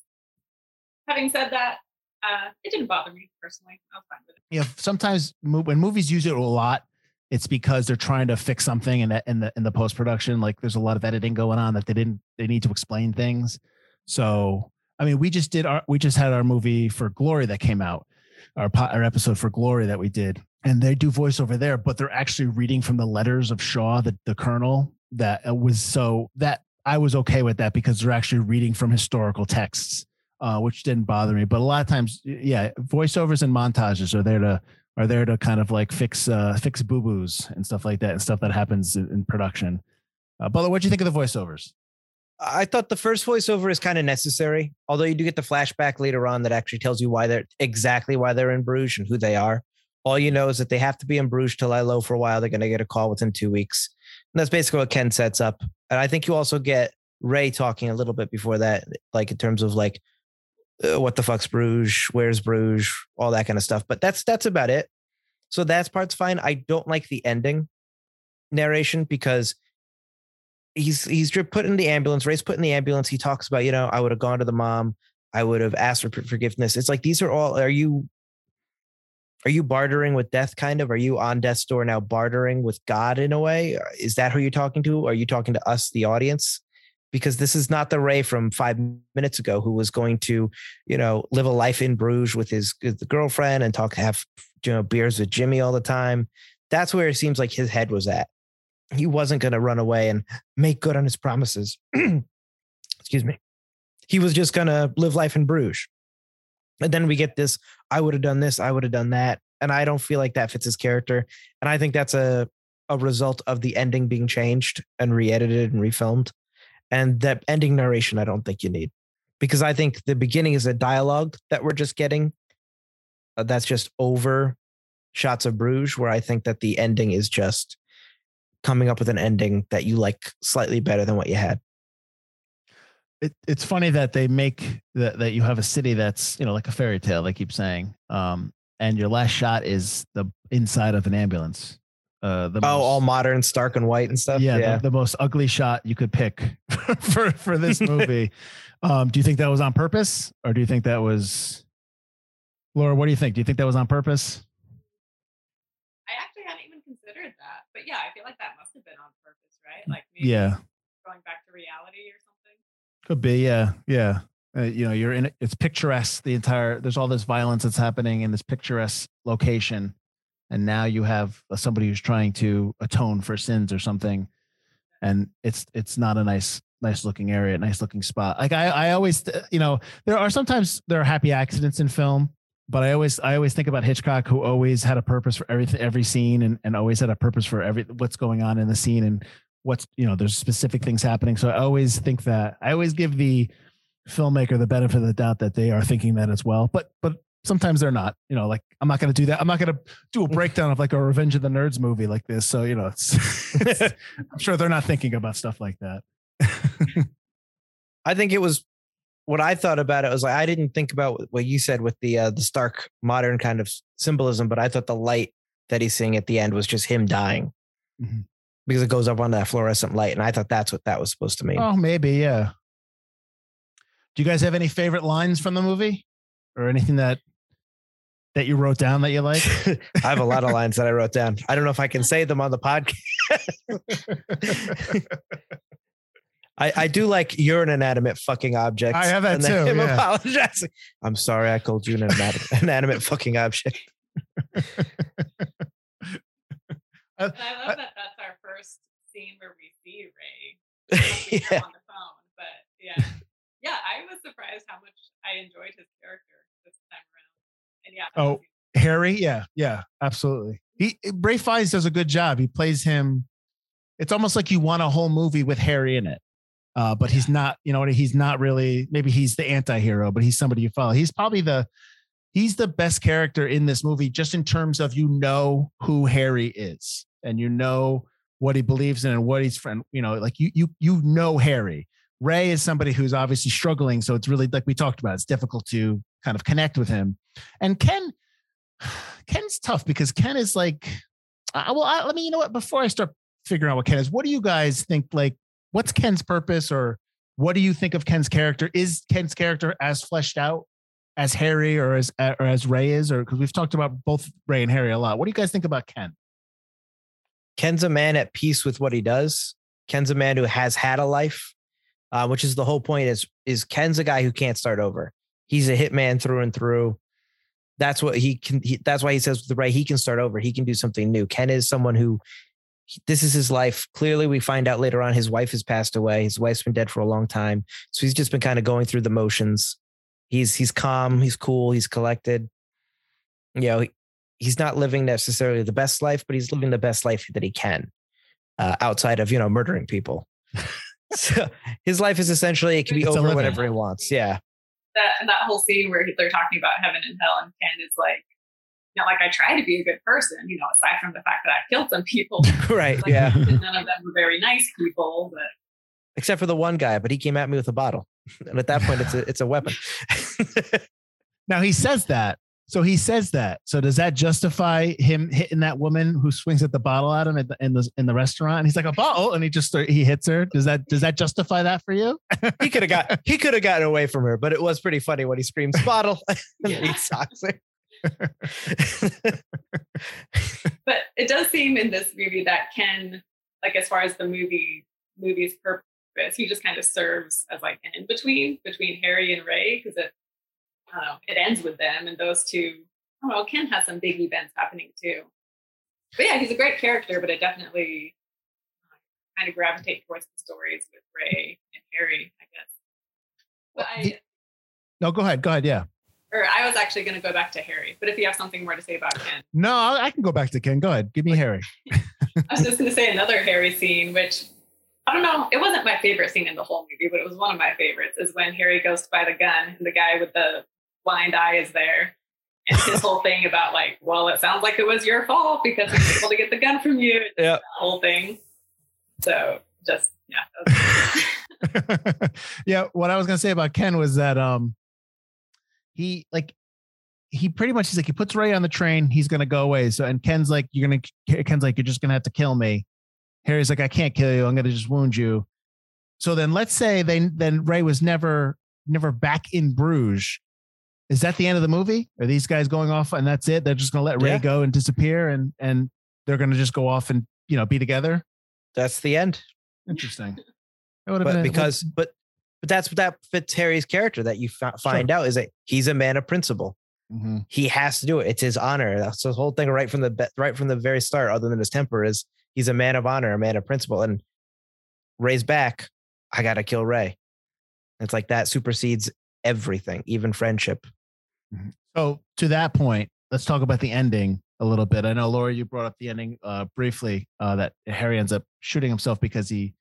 E: Having said that, uh, it didn't bother me personally. I was fine with it.
B: Yeah, sometimes when movies use it a lot, it's because they're trying to fix something in the in the in the post production. Like there's a lot of editing going on that they didn't they need to explain things. So I mean, we just did our we just had our movie for Glory that came out, our our episode for Glory that we did, and they do voiceover there, but they're actually reading from the letters of Shaw, the the Colonel. That uh, was so that I was okay with that because they're actually reading from historical texts, uh, which didn't bother me. But a lot of times, yeah, voiceovers and montages are there to are there to kind of like fix uh, fix boo boos and stuff like that and stuff that happens in, in production. Uh, Butler, what do you think of the voiceovers?
A: I thought the first voiceover is kind of necessary, although you do get the flashback later on that actually tells you why they're exactly why they're in Bruges and who they are. All you know is that they have to be in Bruges to lie low for a while. They're going to get a call within two weeks. And that's basically what Ken sets up. And I think you also get Ray talking a little bit before that, like in terms of like uh, what the fuck's Bruges, where's Bruges, all that kind of stuff. But that's that's about it. So that part's fine. I don't like the ending narration because he's he's put in the ambulance. Ray's put in the ambulance. He talks about, you know, I would have gone to the mom. I would have asked for forgiveness. It's like these are all. Are you are you bartering with death? Kind of. Are you on death's door now, bartering with God in a way? Is that who you're talking to? Are you talking to us, the audience? Because this is not the Ray from five minutes ago who was going to, you know, live a life in Bruges with his, his girlfriend and talk, have you know beers with Jimmy all the time. That's where it seems like his head was at. He wasn't going to run away and make good on his promises. (clears throat) Excuse me. He was just going to live life in Bruges. And then we get this I would have done this, I would have done that. And I don't feel like that fits his character. And I think that's a, a result of the ending being changed and re edited and refilmed. And that ending narration, I don't think you need because I think the beginning is a dialogue that we're just getting. Uh, that's just over shots of Bruges, where I think that the ending is just coming up with an ending that you like slightly better than what you had
B: it, it's funny that they make that that you have a city that's you know like a fairy tale. They keep saying, um, and your last shot is the inside of an ambulance. Uh, the
A: oh, most, all modern, stark and white and stuff.
B: Yeah, yeah. The, the, most ugly shot you could pick (laughs) for for this (laughs) movie. um, do you think that was on purpose, or do you think that was, Laura? What do you think? Do you think that was on purpose?
E: I actually hadn't even considered that, but yeah, I feel like that must have been on purpose, right? Like
B: yeah,
E: going back to reality or something.
B: could be, yeah, yeah. Uh, you know, you're in it's picturesque. The entire there's all this violence that's happening in this picturesque location, and now you have somebody who's trying to atone for sins or something, and it's it's not a nice nice looking area, nice looking spot. Like I I always you know there are sometimes there are happy accidents in film, but I always I always think about Hitchcock who always had a purpose for everything every scene and, and always had a purpose for every what's going on in the scene and what's you know there's specific things happening. So i always think that i always give the filmmaker the benefit of the doubt that they are thinking that as well but but sometimes they're not you know like i'm not going to do that. I'm not going to do a breakdown of like a revenge of the nerds movie like this. So you know it's, (laughs) it's (laughs) i'm sure they're not thinking about stuff like that.
A: I think it was what i thought about it was like i didn't think about what you said with the uh the stark modern kind of symbolism but i thought the light that he's seeing at the end was just him dying mm-hmm because it goes up on that fluorescent light. And I thought that's what that was supposed to mean.
B: Oh, maybe, yeah. Do you guys have any favorite lines from the movie or anything that that you wrote down that you like? (laughs)
A: I have a lot of lines that I wrote down. I don't know if I can say them on the podcast. (laughs) (laughs) I, I do like you're an inanimate fucking object.
B: I have that too. I'm yeah. apologizing.
A: I'm sorry I called you an inanimate (laughs) fucking object. (laughs)
E: Uh, I, I love uh, that that's our first scene where we see Ray (laughs) yeah. on the phone. But yeah, yeah, I was surprised how much I enjoyed his character this time around. And yeah.
B: Oh, Harry, yeah, yeah, absolutely. He Ralph Fiennes does a good job. He plays him. It's almost like you want a whole movie with Harry in it. Uh, but he's not, you know, he's not really. Maybe he's the anti-hero, but he's somebody you follow. He's probably the he's the best character in this movie just in terms of you know who Harry is and you know what he believes in and what he's friend you know like you you you know Harry Ray is somebody who's obviously struggling so it's really like we talked about it's difficult to kind of connect with him and Ken (sighs) Ken's tough because Ken is like I, well I, let me you know what before I start figuring out what Ken is what do you guys think like what's Ken's purpose or what do you think of Ken's character is Ken's character as fleshed out as Harry or as or as Ray is, or because we've talked about both Ray and Harry a lot. What do you guys think about Ken?
A: Ken's a man at peace with what he does. Ken's a man who has had a life, uh, which is the whole point. Is is Ken's a guy who can't start over. He's a hitman through and through. That's what he can. He, that's why he says with Ray he can start over. He can do something new. Ken is someone who this is his life. Clearly, we find out later on his wife has passed away. His wife's been dead for a long time, so he's just been kind of going through the motions. He's he's calm, he's cool, he's collected. You know, he, he's not living necessarily the best life, but he's living the best life that he can, uh, outside of you know murdering people. (laughs) so his life is essentially it can be it's over whenever he wants. Yeah.
E: That that whole scene where they're talking about heaven and hell, and Ken is like, you know, like I try to be a good person, you know, aside from the fact that I've killed some people. (laughs)
A: right.
E: Like,
A: yeah.
E: None of them were very nice people, but
A: except for the one guy, but he came at me with a bottle. (laughs) And at that point, it's a it's a weapon. (laughs)
B: Now he says that. So he says that. So does that justify him hitting that woman who swings at the bottle at him in the in the, in the restaurant? And he's like a bottle, and he just he hits her. Does that does that justify that for you?
A: he could have got he could have gotten away from her, but it was pretty funny when he screams bottle and
E: Yeah.
A: he socks her.
E: But it does seem in this movie that Ken, like as far as the movie movie's purpose, he just kind of serves as like an in between between Harry and Ray because it, I don't know, it ends with them and those two. I don't know. Ken has some big events happening too. But yeah, he's a great character, but it definitely uh, kind of gravitate towards the stories with Ray and Harry, I guess. But I,
B: No, go ahead. Go ahead. Yeah.
E: Or I was actually going to go back to Harry. But if you have something more to say about Ken,
B: No, I can go back to Ken. Go ahead. Give me Harry. (laughs)
E: I was just going to say another Harry scene, which I don't know. It wasn't my favorite scene in the whole movie, but it was one of my favorites. Is when Harry goes to buy the gun and the guy with the blind eye is there, and his whole thing about like, well, it sounds like it was your fault because he was able to get the gun from you. (laughs)
A: Yeah.
E: Whole thing. So just yeah. (laughs)
B: yeah, what I was gonna say about Ken was that um he like he pretty much he's like he puts Ray on the train, he's gonna go away. So and Ken's like, you're gonna Ken's like, you're just gonna have to kill me. Harry's like, I can't kill you, I'm gonna just wound you. So then let's say they then Ray was never never back in Bruges. Is that the end of the movie? Are these guys going off and that's it? They're just gonna let Ray
A: Yeah.
B: go and disappear and and they're gonna just go off and you know be together?
A: That's the end.
B: Interesting. It would have
A: But
B: been
A: because but but that's that fits Harry's character that you fi- find out is that he's a man of principle.
B: Mhm.
A: He has to do it. It's his honor. That's the whole thing right from the right from the very start. Other than his temper, is he's a man of honor, a man of principle. And Ray's back. I gotta kill Ray. It's like that supersedes everything, even friendship.
B: So to that point, let's talk about the ending a little bit. I know Laura, you brought up the ending uh, briefly. Uh, that Harry ends up shooting himself because he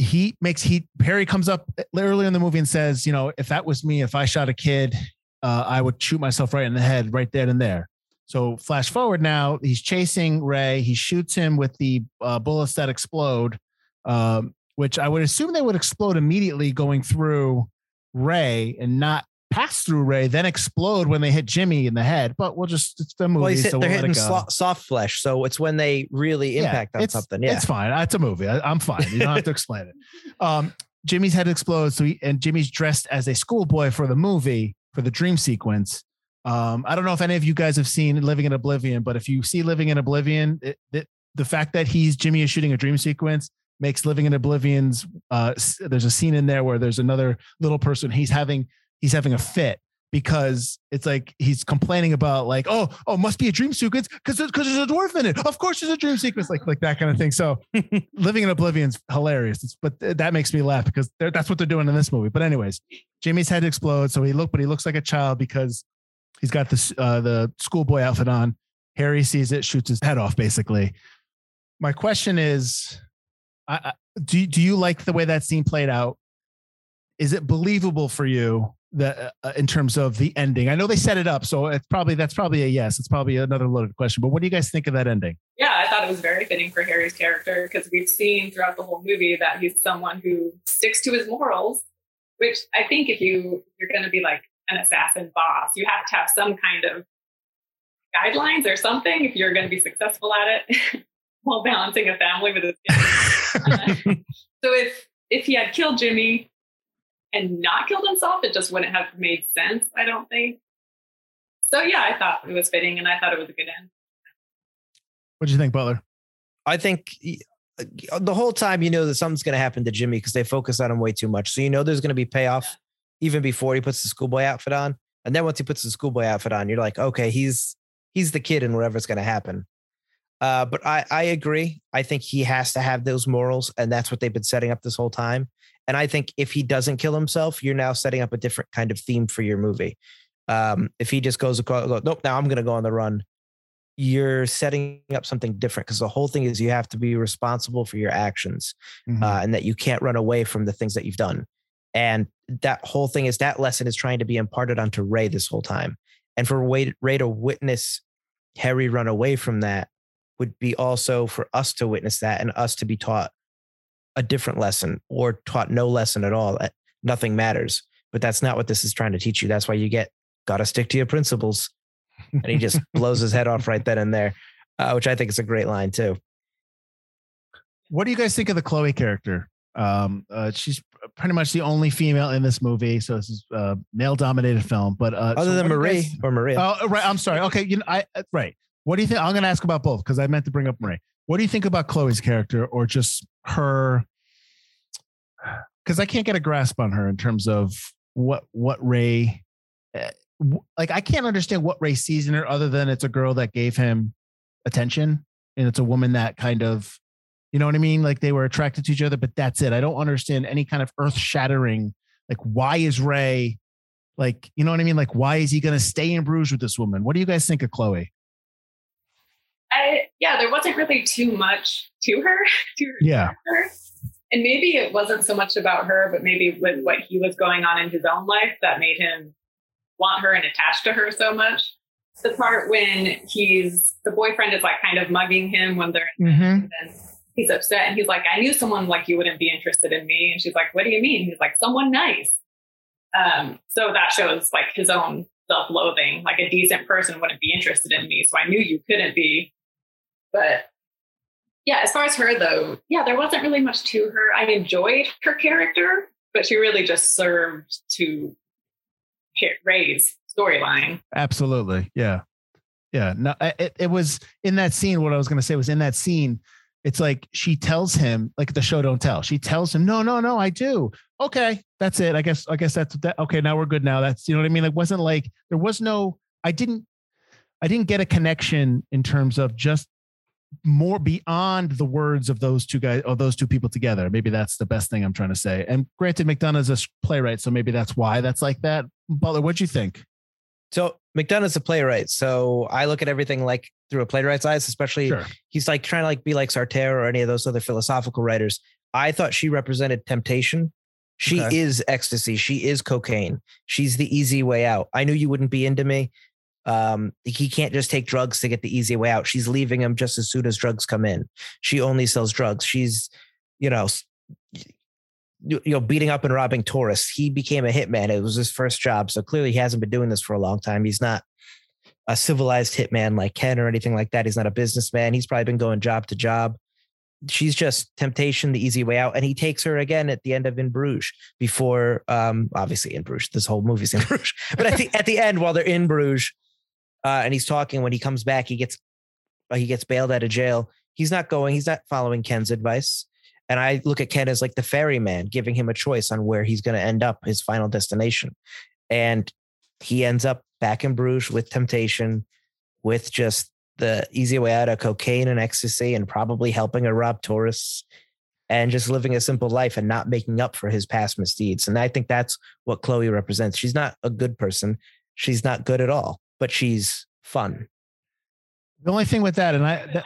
B: he makes he Perry comes up earlier in the movie and says, you know, if that was me, if I shot a kid, uh, I would shoot myself right in the head, right there and there. So flash forward now, he's chasing Ray. He shoots him with the uh, bullets that explode, um, which I would assume they would explode immediately going through Ray and not pass through Ray, then explode when they hit Jimmy in the head. But we'll just it's the movie,
A: Well, hit,
B: so
A: they're
B: we'll let
A: hitting
B: it go.
A: slo- soft flesh, so it's when they really
B: Yeah,
A: impact on something. Yeah,
B: It's fine. It's a movie. I, I'm fine. You don't have to explain it. (laughs) Um, Jimmy's head explodes. So he, and Jimmy's dressed as a schoolboy for the movie for the dream sequence. Um, I don't know if any of you guys have seen Living in Oblivion, but if you see Living in Oblivion, it, it, the fact that he's Jimmy is shooting a dream sequence makes Living in Oblivion's. Uh, there's a scene in there where there's another little person. He's having he's having a fit because it's like he's complaining about like oh oh must be a dream sequence because because there's a dwarf in it. Of course there's a dream sequence like like that kind of thing. So (laughs) living in oblivion's hilarious. It's, but th- that makes me laugh because that's what they're doing in this movie. But anyways jimmy's head explodes so he look but he looks like a child because he's got this uh the schoolboy outfit on. Harry sees it shoots his head off basically. My question is I, I, do, do you like the way that scene played out? Is it believable for you that uh, in terms of the ending. I know they set it up so it's probably that's probably a yes. It's probably another loaded question but what do you guys think of that ending?
E: Yeah, I thought it was very fitting for Harry's character because we've seen throughout the whole movie that he's someone who sticks to his morals, which I think if you you're going to be like an assassin boss, you have to have some kind of guidelines or something if you're going to be successful at it (laughs) while balancing a family with his kids. (laughs) so if if he had killed Jimmy and not killed himself, it just wouldn't have made sense. I don't think. So yeah, I thought it was fitting, and I thought it was a good end.
B: what do you think butler
A: I think y- uh, the whole time you know that something's going to happen to Jimmy because they focus on him way too much. So you know there's going to be payoff even before he puts the schoolboy outfit on, and then once he puts the schoolboy outfit on, you're like, okay, he's he's the kid and whatever's going to happen. Uh, but I I agree. I think he has to have those morals, and that's what they've been setting up this whole time. And I think if he doesn't kill himself, you're now setting up a different kind of theme for your movie. Um, if he just goes, across, go, nope, now I'm going to go on the run you're setting up something different because the whole thing is you have to be responsible for your actions
B: Mhm.
A: uh, and that you can't run away from the things that you've done. And that whole thing is that lesson is trying to be imparted onto Ray this whole time. And for Ray, Ray to witness Harry run away from that would be also for us to witness that and us to be taught a different lesson or taught no lesson at all. that Nothing matters. But that's not what this is trying to teach you. That's why you get got to stick to your principles. And he just (laughs) blows his head off right then and there, uh, which I think is a great line too.
B: What do you guys think of the Chloe character? Um, uh, she's pretty much the only female in this movie, so this is a male dominated film. But uh,
A: Other
B: so
A: than
B: what do you
A: Marie
B: guys-
A: or Maria.
B: Oh, right. I'm sorry. Okay, you know, I uh, right. What do you think? I'm going to ask about both because I meant to bring up Marie. What do you think about Chloe's character, or just her? Because I can't get a grasp on her in terms of what what Ray, eh, like I can't understand what Ray sees in her other than it's a girl that gave him attention and it's a woman that kind of, you know what I mean? Like they were attracted to each other, but that's it. I don't understand any kind of earth shattering. Like why is Ray? Like, you know what I mean? Like, why is he going to stay in Bruges with this woman? What do you guys think of Chloe?
E: I yeah, there wasn't really too much to her. (laughs) To her
B: Yeah.
E: character. And maybe it wasn't so much about her, but maybe with what he was going on in his own life that made him want her and attach to her so much. The part when he's the boyfriend is like kind of mugging him when they're in
B: Mm-hmm.
E: and he's upset and he's like, I knew someone like you wouldn't be interested in me. And she's like, What do you mean? He's like, Someone nice. Um, so that shows like his own self-loathing. Like a decent person wouldn't be interested in me. So I knew you couldn't be. But yeah, as far as her though, yeah, there wasn't really much to her. I enjoyed her character, but she really just served to Ray's storyline.
B: Absolutely. Yeah. Yeah. No, it, it was in that scene. What I was going to say was in that scene. It's like she tells him, like the show don't tell. She tells him, no, no, no, I do. Okay, that's it. I guess, I guess that's that. Okay, now we're good. Now that's you know what I mean. It wasn't like there was no. I didn't. I didn't get a connection in terms of just more beyond the words of those two guys or those two people together. Maybe that's the best thing I'm trying to say. And granted, McDonagh's a playwright, so maybe that's why that's like that. Butler, what do you think?
A: So McDonagh's a playwright. So I look at everything like through a playwright's eyes, especially
B: Sure.
A: he's like trying to like be like Sartre or any of those other philosophical writers. I thought she represented temptation. She
B: Okay.
A: is ecstasy. She is cocaine. She's the easy way out. I knew you wouldn't be into me. Um, he can't just take drugs to get the easy way out. She's leaving him just as soon as drugs come in. She only sells drugs. She's, you know, you know, beating up and robbing tourists. He became a hitman. It was his first job. So clearly he hasn't been doing this for a long time. He's not a civilized hitman like Ken or anything like that. He's not a businessman. He's probably been going job to job. She's just temptation, the easy way out. And he takes her again at the end of In Bruges before, um, obviously in Bruges, this whole movie's in Bruges. But at the, at the end, while they're in Bruges uh, and he's talking, when he comes back, he gets, uh, he gets bailed out of jail. He's not going, he's not following Ken's advice. And I look at Ken as like the ferryman, giving him a choice on where he's going to end up, his final destination. And he ends up back in Bruges with temptation, with just the easy way out of cocaine and ecstasy, and probably helping a rob tourists and just living a simple life and not making up for his past misdeeds. And I think that's what Chloe represents. She's not a good person. She's not good at all, but she's fun.
B: The only thing with that, and I, that,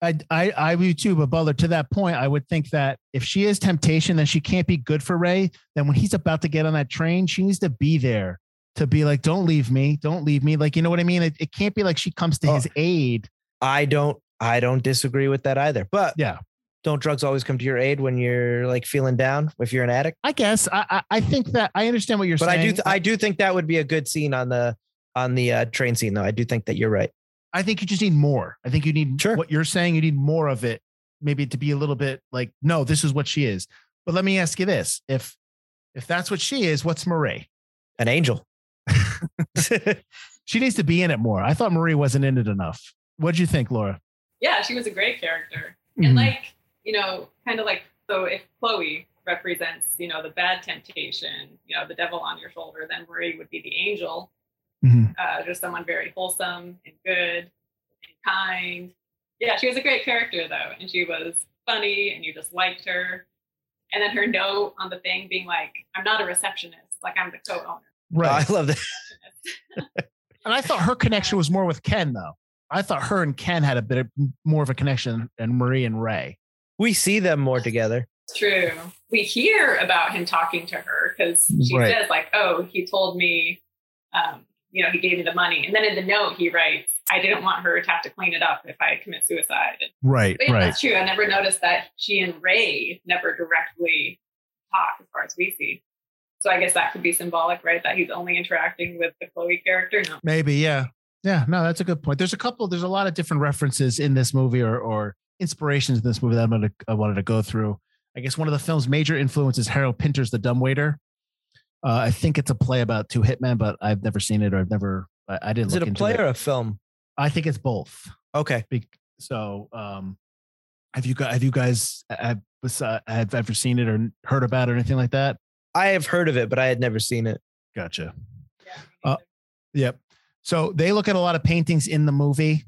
B: I, I, I would too, but Butler, to that point, I would think that if she is temptation, then she can't be good for Ray. Then when he's about to get on that train, she needs to be there to be like, don't leave me, don't leave me. Like, you know what I mean? It, it can't be like she comes to
A: Oh.
B: his aid.
A: I don't I don't disagree with that either. But
B: Yeah.
A: don't drugs always come to your aid when you're like feeling down if you're an addict?
B: I guess I, I, I think that I understand what you're saying.
A: But I do th- I do think that would be a good scene on the on the uh, train scene though. I do think that you're right.
B: I think you just need more. I think you need
A: Sure.
B: what you're saying. You need more of it, maybe to be a little bit like, no, this is what she is. But let me ask you this: if if that's what she is, what's Marie?
A: An angel. (laughs)
B: She needs to be in it more. I thought Marie wasn't in it enough. What'd you think, Laura?
E: Yeah, she was a great character.
B: Mhm.
E: And like, you know, kind of like so if Chloe represents, you know, the bad temptation, you know, the devil on your shoulder, then Marie would be the angel,
B: Mhm.
E: uh, just someone very wholesome and good and kind. Yeah, she was a great character though, and she was funny, and you just liked her. And then her note on the thing being like, "I'm not a receptionist, like I'm the co-owner."
B: Right.
A: I love that. (laughs)
B: And I thought her connection was more with Ken, though. I thought her and Ken had a bit of, more of a connection than Marie and Ray.
A: We see them more together.
E: True. We hear about him talking to her because she
B: Right.
E: says like, "Oh, he told me um, you know, he gave me the money. And then in the note, he writes, I didn't want her to have to clean it up if I commit suicide.
B: Right,
E: yeah,
B: right.
E: that's true. I never noticed that she and Ray never directly talk as far as we see. So I guess that could be symbolic, right? That he's only interacting with the Chloe character. No.
B: Maybe, yeah. Yeah, no, that's a good point. There's a couple, there's a lot of different references in this movie or or inspirations in this movie that I'm gonna I wanted to go through. I guess one of the film's major influences Harold Pinter's The Dumbwaiter. Uh, I think it's a play about two hitmen, but I've never seen it or I've never I, I didn't
A: Is
B: look
A: it a
B: into
A: play or a film?
B: I think it's both.
A: Okay.
B: Be- So, um, have you guys have you guys have, uh, have ever seen it or heard about it or anything like that?
A: I have heard of it, but I had never seen it.
B: Gotcha.
E: Yeah,
B: Uh. Yep. So they look at a lot of paintings in the movie.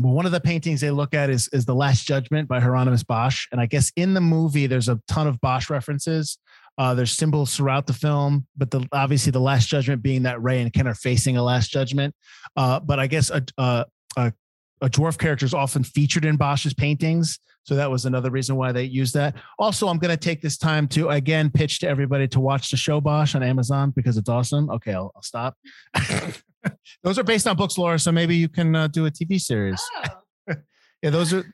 B: But one of the paintings they look at is is the Last Judgment by Hieronymus Bosch, and I guess in the movie there's a ton of Bosch references. Uh, there's symbols throughout the film, but the obviously the Last Judgment being that Ray and Ken are facing a Last Judgment. Uh, but I guess a, a a a dwarf character is often featured in Bosch's paintings, so that was another reason why they used that. Also, I'm going to take this time to again pitch to everybody to watch the show Bosch on Amazon because it's awesome. Okay, I'll, I'll stop. (laughs) those are based on books, Laura. So maybe you can uh, do a TV series.
E: Oh, (laughs)
B: Yeah, those are.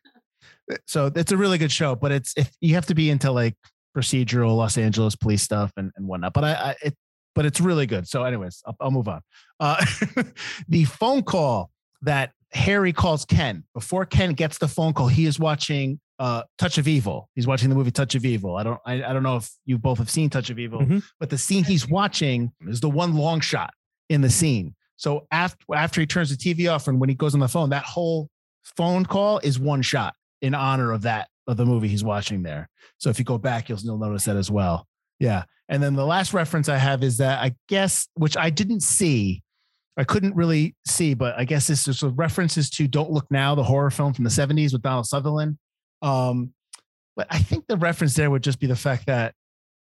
B: So it's a really good show, but it's if you have to be into like procedural Los Angeles police stuff and, and whatnot. But I, I it, but it's really good. So, anyways, I'll, I'll move on. Uh, (laughs) the phone call that Harry calls Ken before Ken gets the phone call, he is watching uh, Touch of Evil. He's watching the movie Touch of Evil. I don't, I, I don't know if you both have seen Touch of Evil,
A: Mhm.
B: but the scene he's watching is the one long shot in the scene. So after after he turns the TV off and when he goes on the phone, that whole phone call is one shot in honor of that of the movie he's watching there. So if you go back, you'll, you'll notice that as well. Yeah. And then the last reference I have is that I guess, which I didn't see, I couldn't really see, but I guess this is references to Don't Look Now, the horror film from the 70s with Donald Sutherland. Um, but I think the reference there would just be the fact that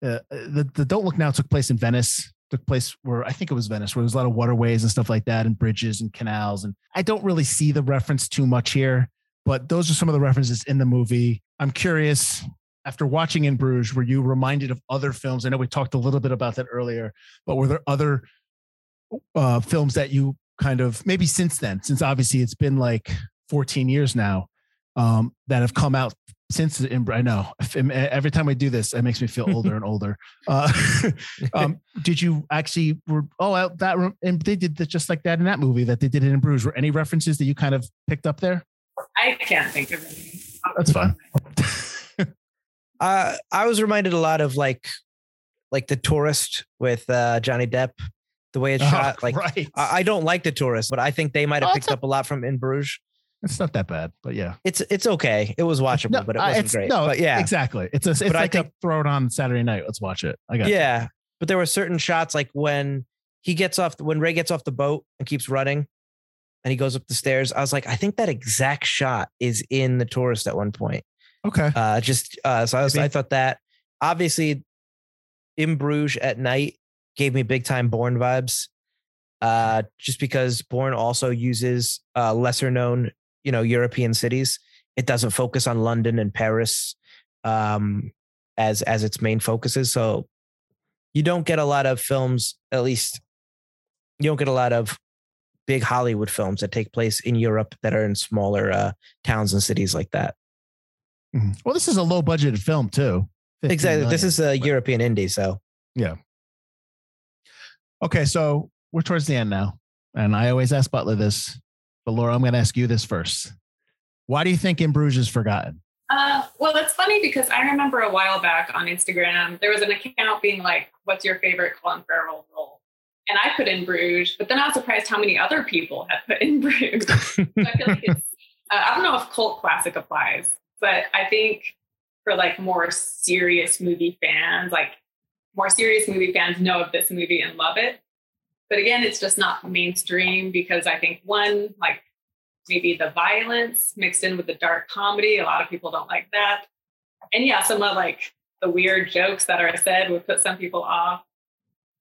B: uh, the, the Don't Look Now took place in Venice, took place where I think it was Venice, where there's a lot of waterways and stuff like that, and bridges and canals. And I don't really see the reference too much here, but those are some of the references in the movie. I'm curious, after watching In Bruges, were you reminded of other films? I know we talked a little bit about that earlier, but were there other uh, films that you kind of maybe since then, since obviously it's been like 14 years now, um, that have come out since in, I know every time we do this, it makes me feel older and older. (laughs) Uh, (laughs) um, did you actually were oh that and they did that just like that in that movie that they did it in Bruges? Were any references that you kind of picked up there?
E: I can't think of any.
B: That's fine. (laughs)
A: Uh, I was reminded a lot of like, like the tourist with uh, Johnny Depp, the way it's shot. (laughs) Like,
B: Oh, right,
A: I, I don't like the tourist, but I think they might have
B: Oh,
A: picked
B: a-
A: up a lot from In Bruges.
B: it's not that bad, but yeah,
A: It's it's okay. It was watchable,
B: No,
A: but it wasn't
B: it's-
A: great.
B: No,
A: but yeah,
B: exactly. It's a, it's
A: But I
B: like
A: think-
B: a throw it on Saturday night. Let's watch it. I got you.
A: yeah. But there were certain shots like when he gets off when Ray gets off the boat and keeps running, and he goes up the stairs. I was like, I think that exact shot is in the tourist at one point.
B: Okay.
A: Uh, just uh, so I was,
B: Maybe.
A: I thought that obviously in Bruges at night gave me big time Bourne vibes. Uh, just because Bourne also uses uh, lesser known, you know, European cities. It doesn't focus on London and Paris um, as as its main focuses. So you don't get a lot of films, at least you don't get a lot of big Hollywood films that take place in Europe that are in smaller uh, towns and cities like that.
B: Mhm. Well, this is a low budgeted film too. 15
A: Exactly. This is a
B: but-
A: European indie, so yeah.
B: Okay, so we're towards the end now, and I always ask Butler this, but Laura, I'm going to ask you this first. Why do you think In Bruges is forgotten?
E: Uh, well, it's funny because I remember a while back on Instagram, there was an account being like, What's your favorite Colin Farrell role? And I put in Bruges, but then I was surprised how many other people had put in (laughs) Bruges. so I feel like it's, (laughs) uh, I don't know if cult classic applies, but I think for like more serious movie fans, like more serious movie fans know of this movie and love it. But again, it's just not mainstream because I think one, like maybe the violence mixed in with the dark comedy, a lot of people don't like that. And yeah, some of like the weird jokes that are said would put some people off.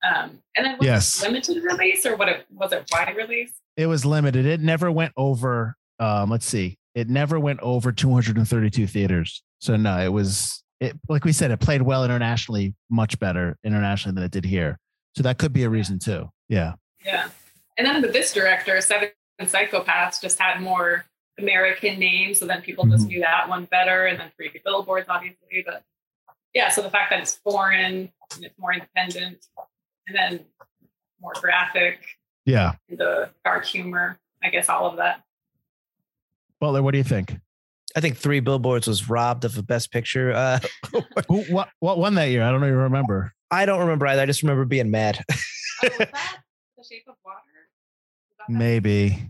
E: Um, and then was it
B: Yes.
E: limited release or what it was it wide release?
B: It was limited. It never went over. Um, let's see. It never went over 232 theaters. So no, it was. It like we said, it played well internationally, much better internationally than it did here. So that could be a reason too. Yeah.
E: Yeah. And then with this director, Seven Psychopaths just had more American names, so then people just
B: Mhm.
E: knew that one better. And then Three Billboards, obviously, but yeah. So the fact that it's foreign and it's more independent, and then more graphic,
B: Yeah.
E: the dark humor, I guess all of that.
B: Butler, what do you think?
A: I think Three Billboards was robbed of a Best Picture. Uh, (laughs)
B: Who, what what won that year? I don't even remember.
A: I don't remember either. I just remember being mad. (laughs)
E: Oh, was that The Shape of Water? Was that that?
B: Maybe.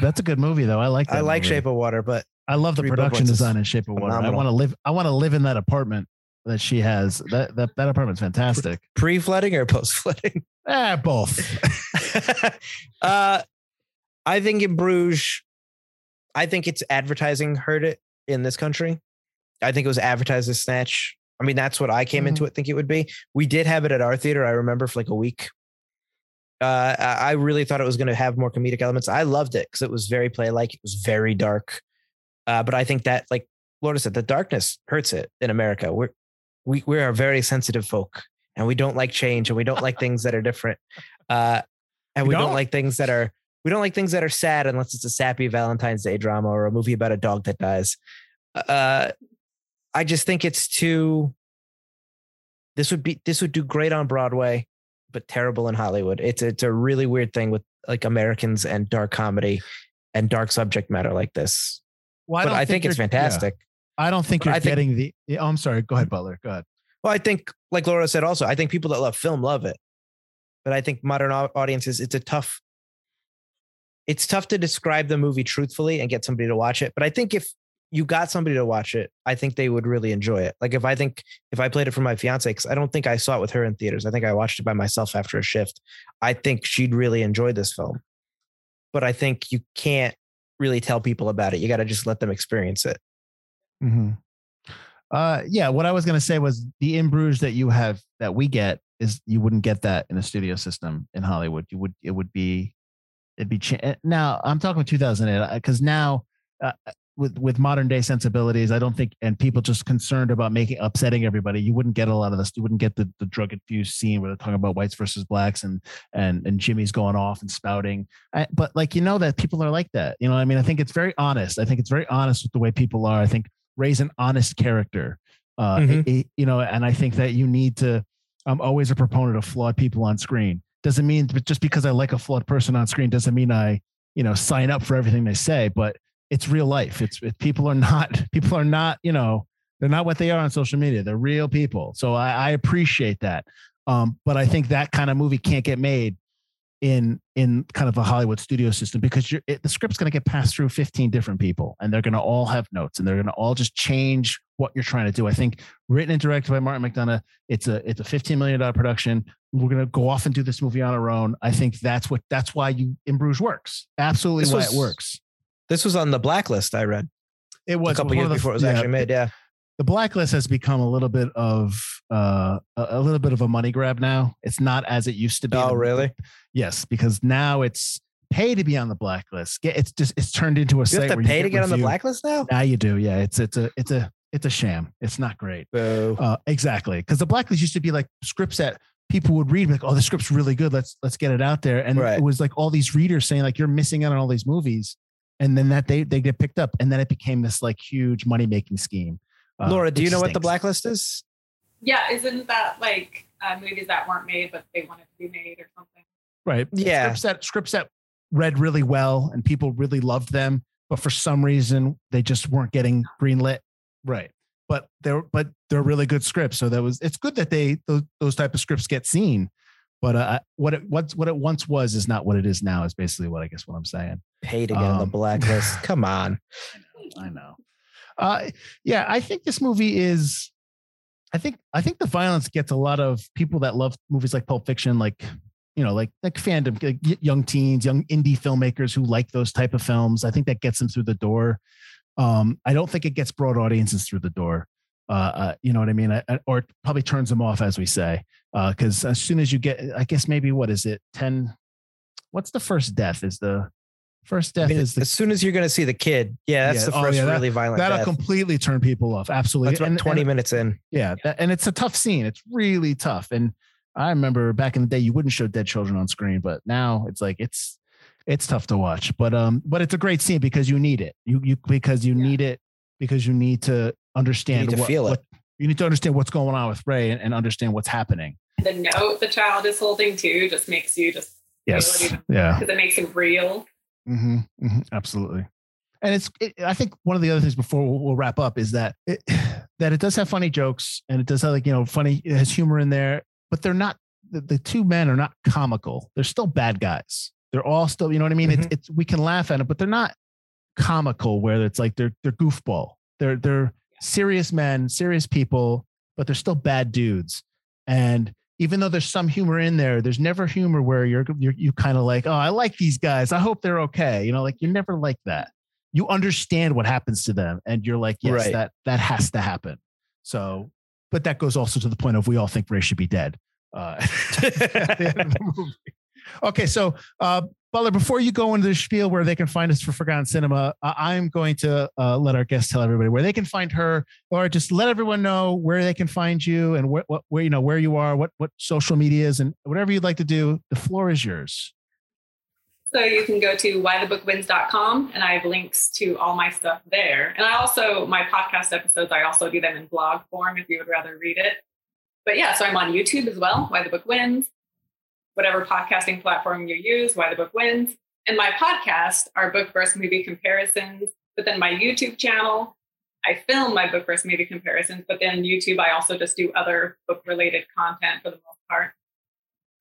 B: That's a good movie though. I like that
A: I like
B: movie.
A: Shape of Water, but
B: I love the
A: Three
B: production
A: Billboards
B: design in Shape of Water. I want to live I want to live in that apartment that she has. That that, that apartment's fantastic.
A: pre-flooding or post-flooding?
B: Ah, (laughs) both. (laughs)
A: uh, I think in Bruges, I think it's advertising hurt it in this country. I think it was advertised as Snatch. I mean, that's what I came into it think it would be. We did have it at our theater. I remember for like a week. Uh, I really thought it was going to have more comedic elements. I loved it because it was very play-like. It was very dark. Uh, but I think that, like Laura said, the darkness hurts it in America. We're we we are very sensitive folk, and we don't like change, and we don't like things that are different. Uh, and
B: We
A: we don't
B: don't?
A: like things that are we don't like things that are sad unless it's a sappy Valentine's Day drama or a movie about a dog that dies. Uh, I just think it's too. This would be this would do great on Broadway, but terrible in Hollywood. It's it's a really weird thing with like Americans and dark comedy and dark subject matter like this.
B: Well,
A: but I think, it's
B: you're- yeah. I don't think
A: But
B: you're
A: I think-
B: getting the. Oh, I'm sorry. Go ahead, Butler. Go ahead.
A: Well, I think, like Laura said, also, I think people that love film love it. But I think modern audiences, it's a tough, it's tough to describe the movie truthfully and get somebody to watch it. But I think if you got somebody to watch it, I think they would really enjoy it. Like if I think if I played it for my fiance, because I don't think I saw it with her in theaters. I think I watched it by myself after a shift. I think she'd really enjoy this film. But I think you can't really tell people about it. You got to just let them experience it.
B: Mm-hmm. Uh, yeah. What I was going to say was the in Bruges that you have that we get is you wouldn't get that in a studio system in Hollywood. You would it would be it'd be cha- eh, now. I'm talking 2008 because now uh, with with modern day sensibilities, I don't think and people just concerned about making upsetting everybody. You wouldn't get a lot of this. You wouldn't get the the drug infused scene where they're talking about whites versus blacks and and and Jimmy's going off and spouting. I, but like you know that people are like that. You know, I mean, I think it's very honest. I think it's very honest with the way people are. I think Ray's an honest character. Uh,
A: Mhm.
B: it- you know, and I think that you need to. I'm always a proponent of flawed people on screen. Doesn't mean but just because I like a flawed person on screen doesn't mean I, you know, sign up for everything they say. But it's real life. It's it, people are (laughs) not people are not you know they're not what they are on social media. They're real people. So I, I appreciate that. Um, but I think that kind of movie can't get made in in kind of a Hollywood studio system because you're, it, the script's going to get passed through 15 different people and they're going to all have notes and they're going to all just change what you're trying to do. I think written and directed by Martin McDonagh, it's a it's a 15 million dollar production. We're going to go off and do this movie on our own. I think that's what that's why you in Bruges works. Absolutely
A: This
B: why
A: was-
B: it works.
A: This was on the blacklist I read
B: It was
A: a
B: couple
A: years
B: the-
A: before it was
B: yeah,
A: actually made. Yeah.
B: The blacklist has become a little bit of uh, a, little bit of a money grab now. It's not as it used to be.
A: Oh, really?
B: Yes, because now it's pay to be on the blacklist. Get it's just it's turned into a
A: You
B: site
A: have to pay
B: you
A: to get on the blacklist now?
B: Now you do, yeah. It's it's a it's a it's a sham. It's not great.
A: Boo.
B: Uh, exactly, because the blacklist used to be like scripts that people would read, like, "Oh, the script's really good. Let's let's get it out there." And
A: Right.
B: it was like all these readers saying, like, "You're missing out on all these movies," and then that they they get picked up, and then it became this like huge money making scheme. Uh,
A: Laura, do you know what the blacklist is?
E: Yeah, isn't that like uh, movies that weren't made but they wanted to be made or something?
B: right?
A: Yeah.
B: scripts that scripts that read really well and people really loved them, but for some reason they just weren't getting greenlit. Right. But they're but they're really good scripts. So that was it's good that they those, those type of scripts get seen. But uh, what it what's what it once was is not what it is now. Is basically what I guess what I'm saying.
A: Pay to get on the
B: Um,
A: blacklist. Come on. (laughs)
B: I know. Uh, yeah, I think this movie is. I think I think the violence gets a lot of people that love movies like Pulp Fiction, like you know, like like fandom, like young teens, young indie filmmakers who like those type of films. I think that gets them through the door. Um, I don't think it gets broad audiences through the door. Uh, uh, you know what I mean? I, or probably turns them off, as we say, because as soon as you get, I guess maybe what is it? Ten. What's the first death? Is the first
A: I
B: death
A: mean,
B: is the
A: as soon as you're going to see the kid, yeah, that's
B: Yeah.
A: the
B: Oh,
A: first
B: yeah, that-
A: really violent
B: that'll
A: death.
B: completely turn people off. Absolutely.
A: That's about
B: And-
A: 20
B: and-
A: minutes in.
B: yeah, that, and it's a tough scene. It's really tough. And I remember back in the day, you wouldn't show dead children on screen, but now it's like it's it's tough to watch. But um, but it's a great scene because you need it. You you because you
E: Yeah.
B: need it because you need to understand
A: to
B: what,
A: feel it.
B: what you need to understand what's going on with Ray and, and understand what's happening.
E: The note the child is holding too just makes you just
B: Yes.
E: Reality.
B: Yeah.
E: because it makes it real.
B: Hmm hmm absolutely. And it's, it, I think one of the other things before we'll, we'll wrap up is that it, (sighs) that it does have funny jokes and it does have like you know funny, it has humor in there, but they're not. The, the two men are not comical. They're still bad guys. They're all still, you know what I mean. It's, it's we can laugh at it, but they're not comical. Where it's like they're they're goofball. They're they're serious men, serious people, but they're still bad dudes. And even though there's some humor in there, there's never humor where you're, you're you kind of like, oh, I like these guys. I hope they're okay. You know, like you're never like that. You understand what happens to them, and you're like, yes,
A: Right.
B: that that has to happen. So, but that goes also to the point of we all think Ray should be dead. Uh, (laughs) at the end of the movie. Okay, so uh, Butler, before you go into the spiel where they can find us for Forgotten Cinema, I'm going to uh, let our guests tell everybody where they can find her, or just let everyone know where they can find you and where, what, where you know where you are, what what social media is, and whatever you'd like to do. The floor is yours.
E: So you can go to whythebookwins.com and I have links to all my stuff there. And I also, my podcast episodes, I also do them in blog form if you would rather read it. But yeah, so I'm on YouTube as well, Why the Book Wins, whatever podcasting platform you use, Why the Book Wins. And my podcast are book versus movie comparisons. But then my YouTube channel, I film my book versus movie comparisons. But then YouTube, I also just do other book related content for the most part.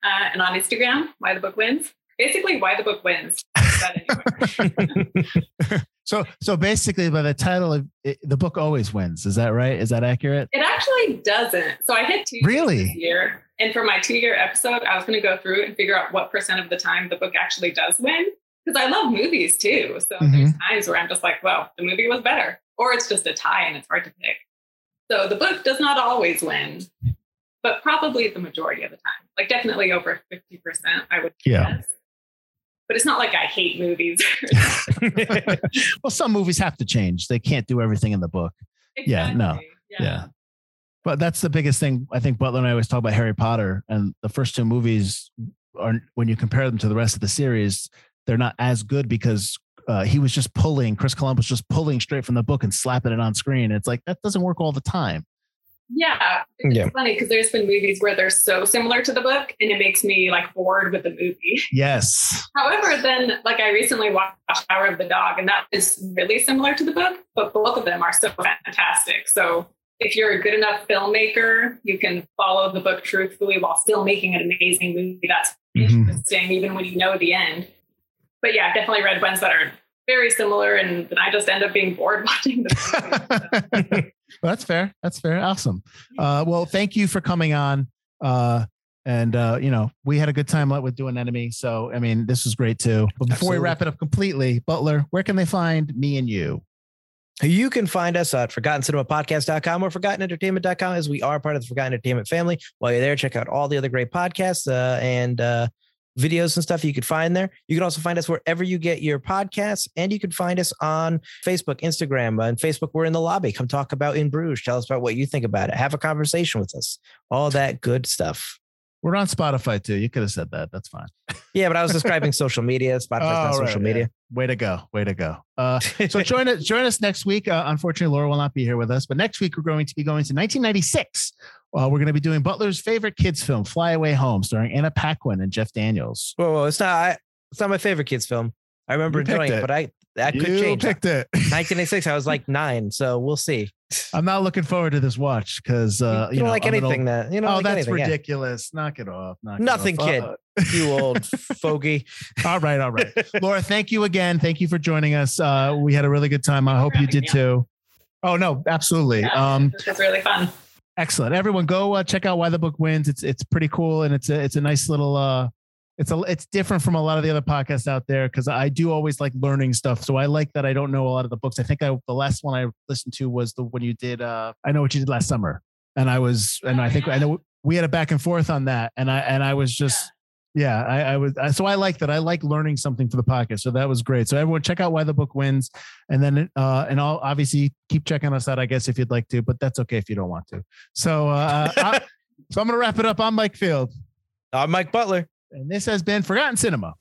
E: Uh, and on Instagram, Why the Book Wins. Basically, Why the Book Wins. Anywhere. (laughs)
B: So so basically, by the title of it, the book, always wins. Is that right? Is that accurate?
E: It actually doesn't. So I hit two
B: Really?
E: this year. And for my two year episode, I was going to go through and figure out what percent of the time the book actually does win. Because I love movies too. So
B: Mm-hmm.
E: there's times where I'm just like, well, the movie was better. Or it's just a tie and it's hard to pick. So the book does not always win, but probably the majority of the time. Like definitely over 50%, I would
B: Yeah.
E: But it's not like I hate movies. (laughs)
B: well, some movies have to change. They can't do everything in the book. Yeah, no.
E: Exactly.
B: Yeah. But that's the biggest thing. I think Butler and I always talk about Harry Potter, and the first two movies are when you compare them to the rest of the series, they're not as good because uh, he was just pulling. Chris Columbus just pulling straight from the book and slapping it on screen. It's like that doesn't work all the time.
E: Yeah. It's
A: Yeah.
E: funny because there's been movies where they're so similar to the book and it makes me like bored with the movie.
B: Yes.
E: However, then like I recently watched Power of the Dog and that is really similar to the book, but both of them are so fantastic. So if you're a good enough filmmaker, you can follow the book truthfully while still making an amazing movie that's
B: Mhm.
E: interesting, even when you know the end. But yeah, I've definitely read ones that are very similar and then I just end up being bored (laughs) watching the movie. So. (laughs)
B: Well, that's fair. That's fair. Awesome. Uh, well, thank you for coming on. Uh, and uh, you know, we had a good time with doing enemy. So I mean, this was great too. But before
A: Absolutely.
B: we wrap it up completely, Butler, where can they find me and you?
A: You can find us at ForgottenCinemaPodcast.com or ForgottenEntertainment.com as we are part of the Forgotten Entertainment family. While you're there, check out all the other great podcasts uh, and uh, videos and stuff you could find there. You can also find us wherever you get your podcasts, and you can find us on Facebook, Instagram, and Facebook. We're in the lobby. Come talk about In Bruges. Tell us about what you think about it. Have a conversation with us. All that good stuff.
B: We're on Spotify too. You could have said that. That's fine. (laughs)
A: Yeah, but I was describing social media. Spotify's not
B: Oh, right,
A: social
B: yeah.
A: media.
B: Way to go. Way to go. Uh, so (laughs) join us join us next week. Uh, unfortunately, Laura will not be here with us, but next week we're going to be going to 1996. Uh, we're going to be doing Butler's favorite kids film, Fly Away Home, starring Anna Paquin and Jeff Daniels.
A: Whoa, whoa, it's not. I, it's not my favorite kids film. I remember
B: You
A: enjoying it,
B: it.
A: but I that could
B: you
A: change.
B: picked it. (laughs) (laughs)
A: 1986. I was like nine, so we'll see.
B: I'm not looking forward to this watch because uh,
A: you, don't
B: know,
A: like
B: I'm
A: anything
B: old-
A: that you know.
B: oh,
A: like
B: that's
A: anything, yeah.
B: ridiculous. Knock it off. Knock it
A: Nothing,
B: off.
A: kid.
B: Uh,
A: You old (laughs) fogey.
B: all right, all right. Laura, thank you again. Thank you for joining us. Uh, we had a really good time. I hope you did too. Oh no, absolutely.
E: Yeah,
B: Um,
E: this was really fun.
B: Excellent. Everyone, go uh, check out why the book wins. It's it's pretty cool and it's a it's a nice little. uh it's a it's different from a lot of the other podcasts out there because I do always like learning stuff. So I like that I don't know a lot of the books. I think I the last one I listened to was the one you did. uh I know what you did last summer, and I was and I think I know we had a back and forth on that, and I and I was just yeah, I, I was I, so I like that. I like learning something for the podcast. So that was great. So everyone check out why the book wins. And then uh and I'll obviously keep checking us out, I guess, if you'd like to, but that's okay if you don't want to. So uh I, (laughs) so I'm gonna wrap it up. I'm Mike Field.
A: I'm Mike Butler.
B: And this has been Forgotten Cinema.